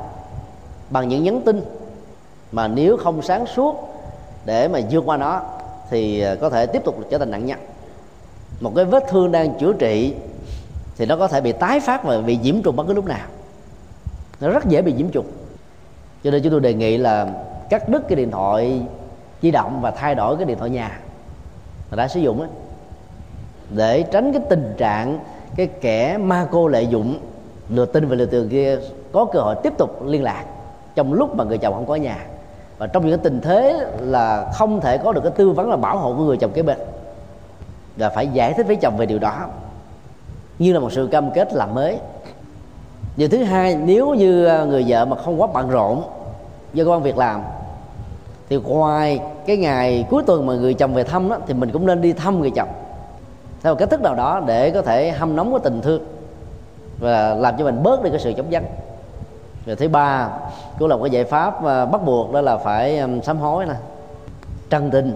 Speaker 1: Bằng những nhắn tin mà nếu không sáng suốt để mà vượt qua nó thì à, có thể tiếp tục trở thành nặng nhân. Một cái vết thương đang chữa trị thì nó có thể bị tái phát và bị nhiễm trùng bất cứ lúc nào. Nó rất dễ bị nhiễm trùng. Cho nên chúng tôi đề nghị là cắt đứt cái điện thoại di động và thay đổi cái điện thoại nhà mà đã sử dụng ấy, để tránh cái tình trạng cái kẻ ma cô lợi dụng lừa tin và lừa tường kia có cơ hội tiếp tục liên lạc trong lúc mà người chồng không có nhà. Và trong những cái tình thế là không thể có được cái tư vấn là bảo hộ của người chồng kế bên. Và phải giải thích với chồng về điều đó như là một sự cam kết làm mới. Điều thứ hai nếu như à, người vợ mà không quá bận rộn do công việc làm thì ngoài cái ngày cuối tuần mà người chồng về thăm đó, thì mình cũng nên đi thăm người chồng. Theo một cách thức nào đó để có thể hâm nóng cái tình thương và làm cho mình bớt đi cái sự chống vắng rồi thứ ba cũng là một cái giải pháp à, bắt buộc đó là phải sám hối nè trân tình.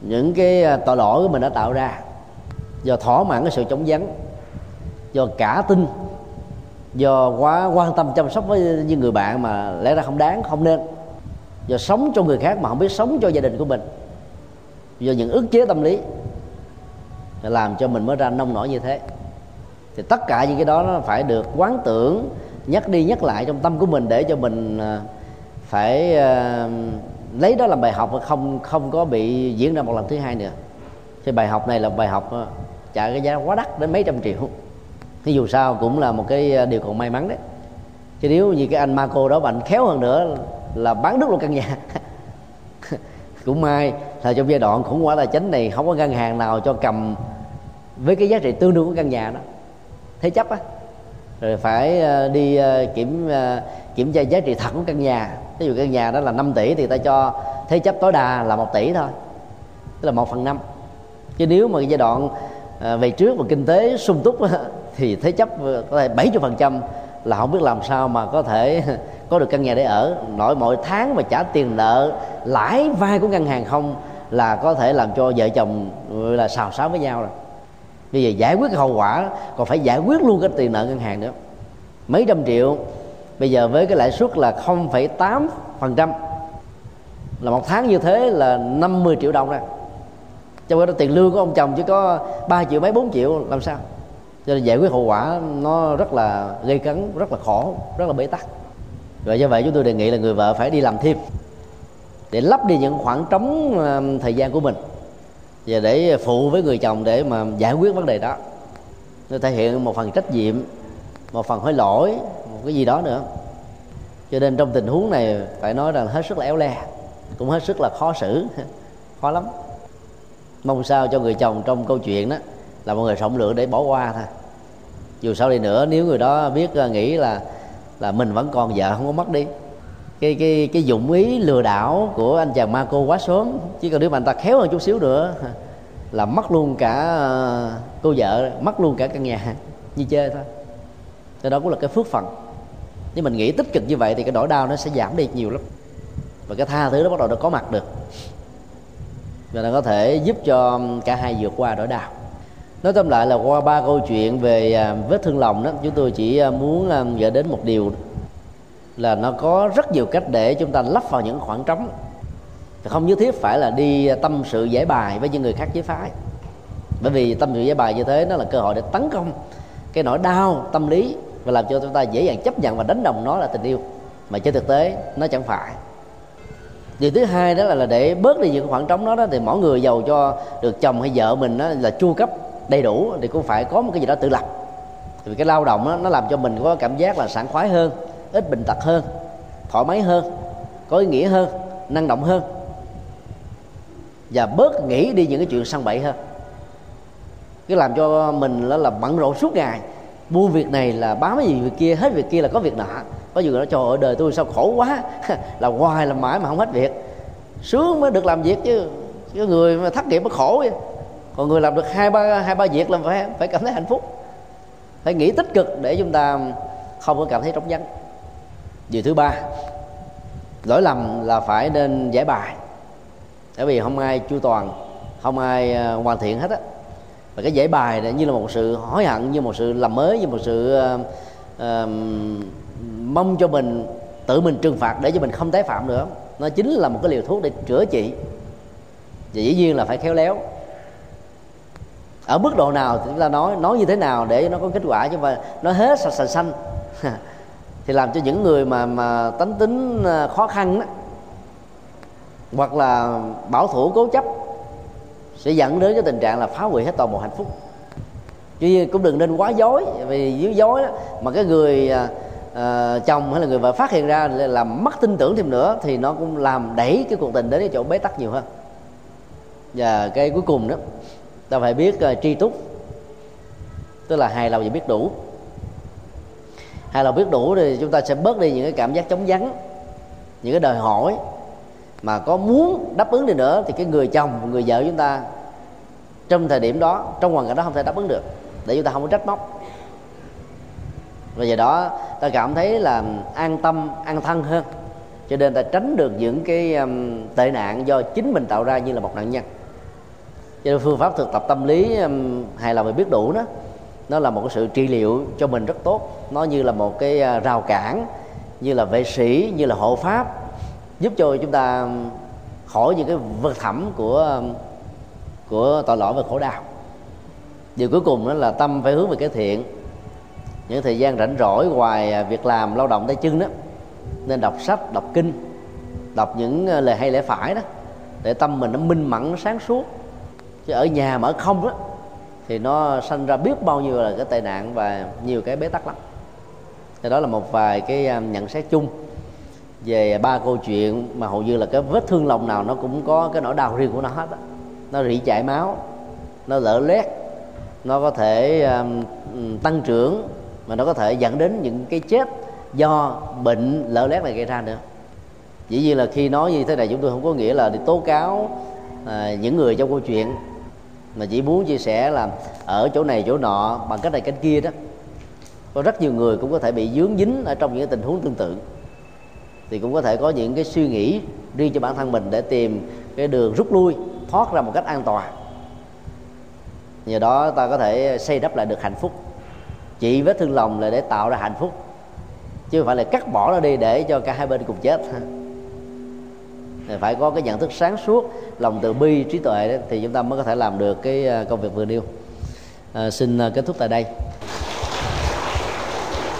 Speaker 1: Những cái à, tội lỗi của mình đã tạo ra do thỏa mãn cái sự chống vắng do cả tin do quá quan tâm chăm sóc với những người bạn mà lẽ ra không đáng không nên do sống cho người khác mà không biết sống cho gia đình của mình. Do những ức chế tâm lý làm cho mình mới ra nông nổi như thế. Thì tất cả những cái đó nó phải được quán tưởng, nhắc đi nhắc lại trong tâm của mình để cho mình à, phải à, lấy đó làm bài học và không không có bị diễn ra một lần thứ hai nữa. Thì bài học này là bài học à, trả cái giá quá đắt đến mấy trăm triệu. Thì dù sao cũng là một cái điều còn may mắn đấy. Chứ nếu như cái anh Marco đó bạn khéo hơn nữa là bán đứt luôn căn nhà. (laughs) Cũng may là trong giai đoạn khủng hoảng tài chính này không có ngân hàng nào cho cầm với cái giá trị tương đương của căn nhà đó. Thế chấp á. Rồi phải ờ, đi ờ, kiểm ờ, kiểm tra giá trị thật của căn nhà. Ví dụ căn nhà đó là 5 tỷ thì ta cho thế chấp tối đa là một tỷ thôi, tức là một phần năm. Chứ nếu mà giai đoạn về trước mà kinh tế sung túc (laughs) thì thế chấp có thể 70 phần trăm là không biết làm sao mà có thể (laughs) có được căn nhà để ở. Nội mỗi tháng mà trả tiền nợ lãi vay của ngân hàng không là có thể làm cho vợ chồng là xào xáo với nhau rồi. Bây giờ giải quyết cái hậu quả còn phải giải quyết luôn cái tiền nợ ngân hàng nữa. Mấy trăm triệu bây giờ với cái lãi suất là 0,8 phần trăm. Là một tháng như thế là 50 triệu đồng ra trong đó tiền lương của ông chồng chỉ có 3 triệu mấy 4 triệu làm sao? Cho nên giải quyết hậu quả nó rất là gây cấn rất là khổ rất là bế tắc và do vậy chúng tôi đề nghị là người vợ phải đi làm thêm để lấp đi những khoảng trống thời gian của mình và để phụ với người chồng để mà giải quyết vấn đề đó. Nó thể hiện một phần trách nhiệm, một phần hối lỗi, một cái gì đó nữa. Cho nên trong tình huống này phải nói rằng hết sức là éo le, cũng hết sức là khó xử, (laughs) khó lắm. Mong sao cho người chồng trong câu chuyện đó là một người rộng lượng để bỏ qua thôi. Dù sao đi nữa, nếu người đó biết ờ, nghĩ là là mình vẫn còn vợ, không có mất đi. Cái cái cái dụng ý lừa đảo của anh chàng ma cô quá sớm. Chỉ cần nếu mà anh ta khéo hơn chút xíu nữa, (laughs) là mất luôn cả, cô vợ, mất luôn cả căn nhà, (laughs) như chơi thôi. Cái đó cũng là cái phước phần nếu mình nghĩ tích cực như vậy thì cái nỗi đau nó sẽ giảm đi nhiều lắm. Và cái tha thứ nó bắt đầu nó có mặt được. Và nó có thể giúp cho cả hai vượt qua nỗi đau nói tóm lại là qua ba câu chuyện về à, vết thương lòng đó chúng tôi chỉ à, muốn à, gợi đến một điều là nó có rất nhiều cách để chúng ta lắp vào những khoảng trống. Không nhất thiết phải là đi tâm sự giải bài với những người khác giới phái. Bởi vì tâm sự giải bài như thế nó là cơ hội để tấn công cái nỗi đau tâm lý và làm cho chúng ta dễ dàng chấp nhận và đánh đồng nó là tình yêu. Mà trên thực tế nó chẳng phải. Điều thứ hai đó là, là để bớt đi những khoảng trống đó, đó thì mỗi người giàu cho được chồng hay vợ mình đó là chu cấp đầy đủ thì cũng phải có một cái gì đó tự lập. Vì cái lao động đó, nó làm cho mình có cảm giác là sảng khoái hơn ít bệnh tật hơn thoải mái hơn có ý nghĩa hơn năng động hơn. Và bớt nghĩ đi những cái chuyện săn bậy hơn. Cái làm cho mình là, là bận rộn suốt ngày. Mua việc này là bám gì việc kia hết việc kia là có việc nọ. Có nhiều người nói trời ơi đời tôi sao khổ quá. (laughs) Là hoài là mãi mà không hết việc. Sướng mới được làm việc chứ. Cái người mà thất nghiệp mới khổ vậy còn người làm được hai ba hai ba việc là phải phải cảm thấy hạnh phúc. Phải nghĩ tích cực để chúng ta không có cảm thấy trống vắng. Điều thứ ba lỗi lầm là phải nên giải bài. Bởi vì không ai chu toàn không ai ờ, hoàn thiện hết á. Và cái giải bài này như là một sự hối hận như một sự làm mới như một sự uh, uh, mong cho mình tự mình trừng phạt để cho mình không tái phạm nữa. Nó chính là một cái liều thuốc để chữa trị. Và dĩ nhiên là phải khéo léo ở mức độ nào thì chúng ta nói nói như thế nào để nó có kết quả chứ mà nó hết sạch sành xanh. (laughs) Thì làm cho những người mà mà tánh tính à, khó khăn đó hoặc là bảo thủ cố chấp sẽ dẫn đến cái tình trạng là phá hủy hết toàn bộ hạnh phúc. Chứ cũng đừng nên quá dối vì dưới dối đó, mà cái người uh, chồng hay là người vợ phát hiện ra làm mất tin tưởng thêm nữa thì nó cũng làm đẩy cái cuộc tình đến cái chỗ bế tắc nhiều hơn. Và cái cuối cùng đó ta phải biết uh, tri túc. Tức là hài lòng và biết đủ. Hài lòng biết đủ thì chúng ta sẽ bớt đi những cái cảm giác chống vắng những cái đòi hỏi mà có muốn đáp ứng đi nữa thì cái người chồng người vợ chúng ta trong thời điểm đó trong hoàn cảnh đó không thể đáp ứng được để chúng ta không có trách móc. Và do đó ta cảm thấy là an tâm an thân hơn. Cho nên ta tránh được những cái um, tệ nạn do chính mình tạo ra như là một nạn nhân cho nên phương pháp thực tập tâm lý hay hài lòng và biết đủ đó, nó là một cái sự trị liệu cho mình rất tốt. Nó như là một cái à, rào cản, như là vệ sĩ, như là hộ pháp, giúp cho chúng ta khỏi những cái vật thẳm của của tội lỗi và khổ đau. Điều cuối cùng đó là tâm phải hướng về cái thiện. Những thời gian rảnh rỗi ngoài à, việc làm lao động tay chân đó, nên đọc sách, đọc kinh, đọc những à, lời hay lẽ phải đó, để tâm mình nó minh mẫn, sáng suốt chứ ở nhà mà ở không đó thì nó sanh ra biết bao nhiêu là cái tai nạn và nhiều cái bế tắc lắm. Thì đó là một vài cái à, nhận xét chung về ba câu chuyện mà hầu như là cái vết thương lòng nào nó cũng có cái nỗi đau riêng của nó hết á. Nó rỉ chảy máu nó lỡ lét nó có thể um, tăng trưởng mà nó có thể dẫn đến những cái chết do bệnh lỡ lét này gây ra nữa. Dĩ nhiên là khi nói như thế này chúng tôi không có nghĩa là đi tố cáo à, những người trong câu chuyện mà chỉ muốn chia sẻ là ở chỗ này, chỗ nọ, bằng cách này cách kia đó, có rất nhiều người cũng có thể bị dướng dính ở trong những tình huống tương tự. Thì cũng có thể có những cái suy nghĩ riêng cho bản thân mình để tìm cái đường rút lui, thoát ra một cách an toàn. Nhờ đó ta có thể xây đắp lại được hạnh phúc. Chỉ vết thương lòng là để tạo ra hạnh phúc, chứ không phải là cắt bỏ nó đi để cho cả hai bên cùng chết phải có cái nhận thức sáng suốt lòng từ bi trí tuệ đó, thì chúng ta mới có thể làm được cái à, công việc vừa nêu. À, xin à, kết thúc tại đây.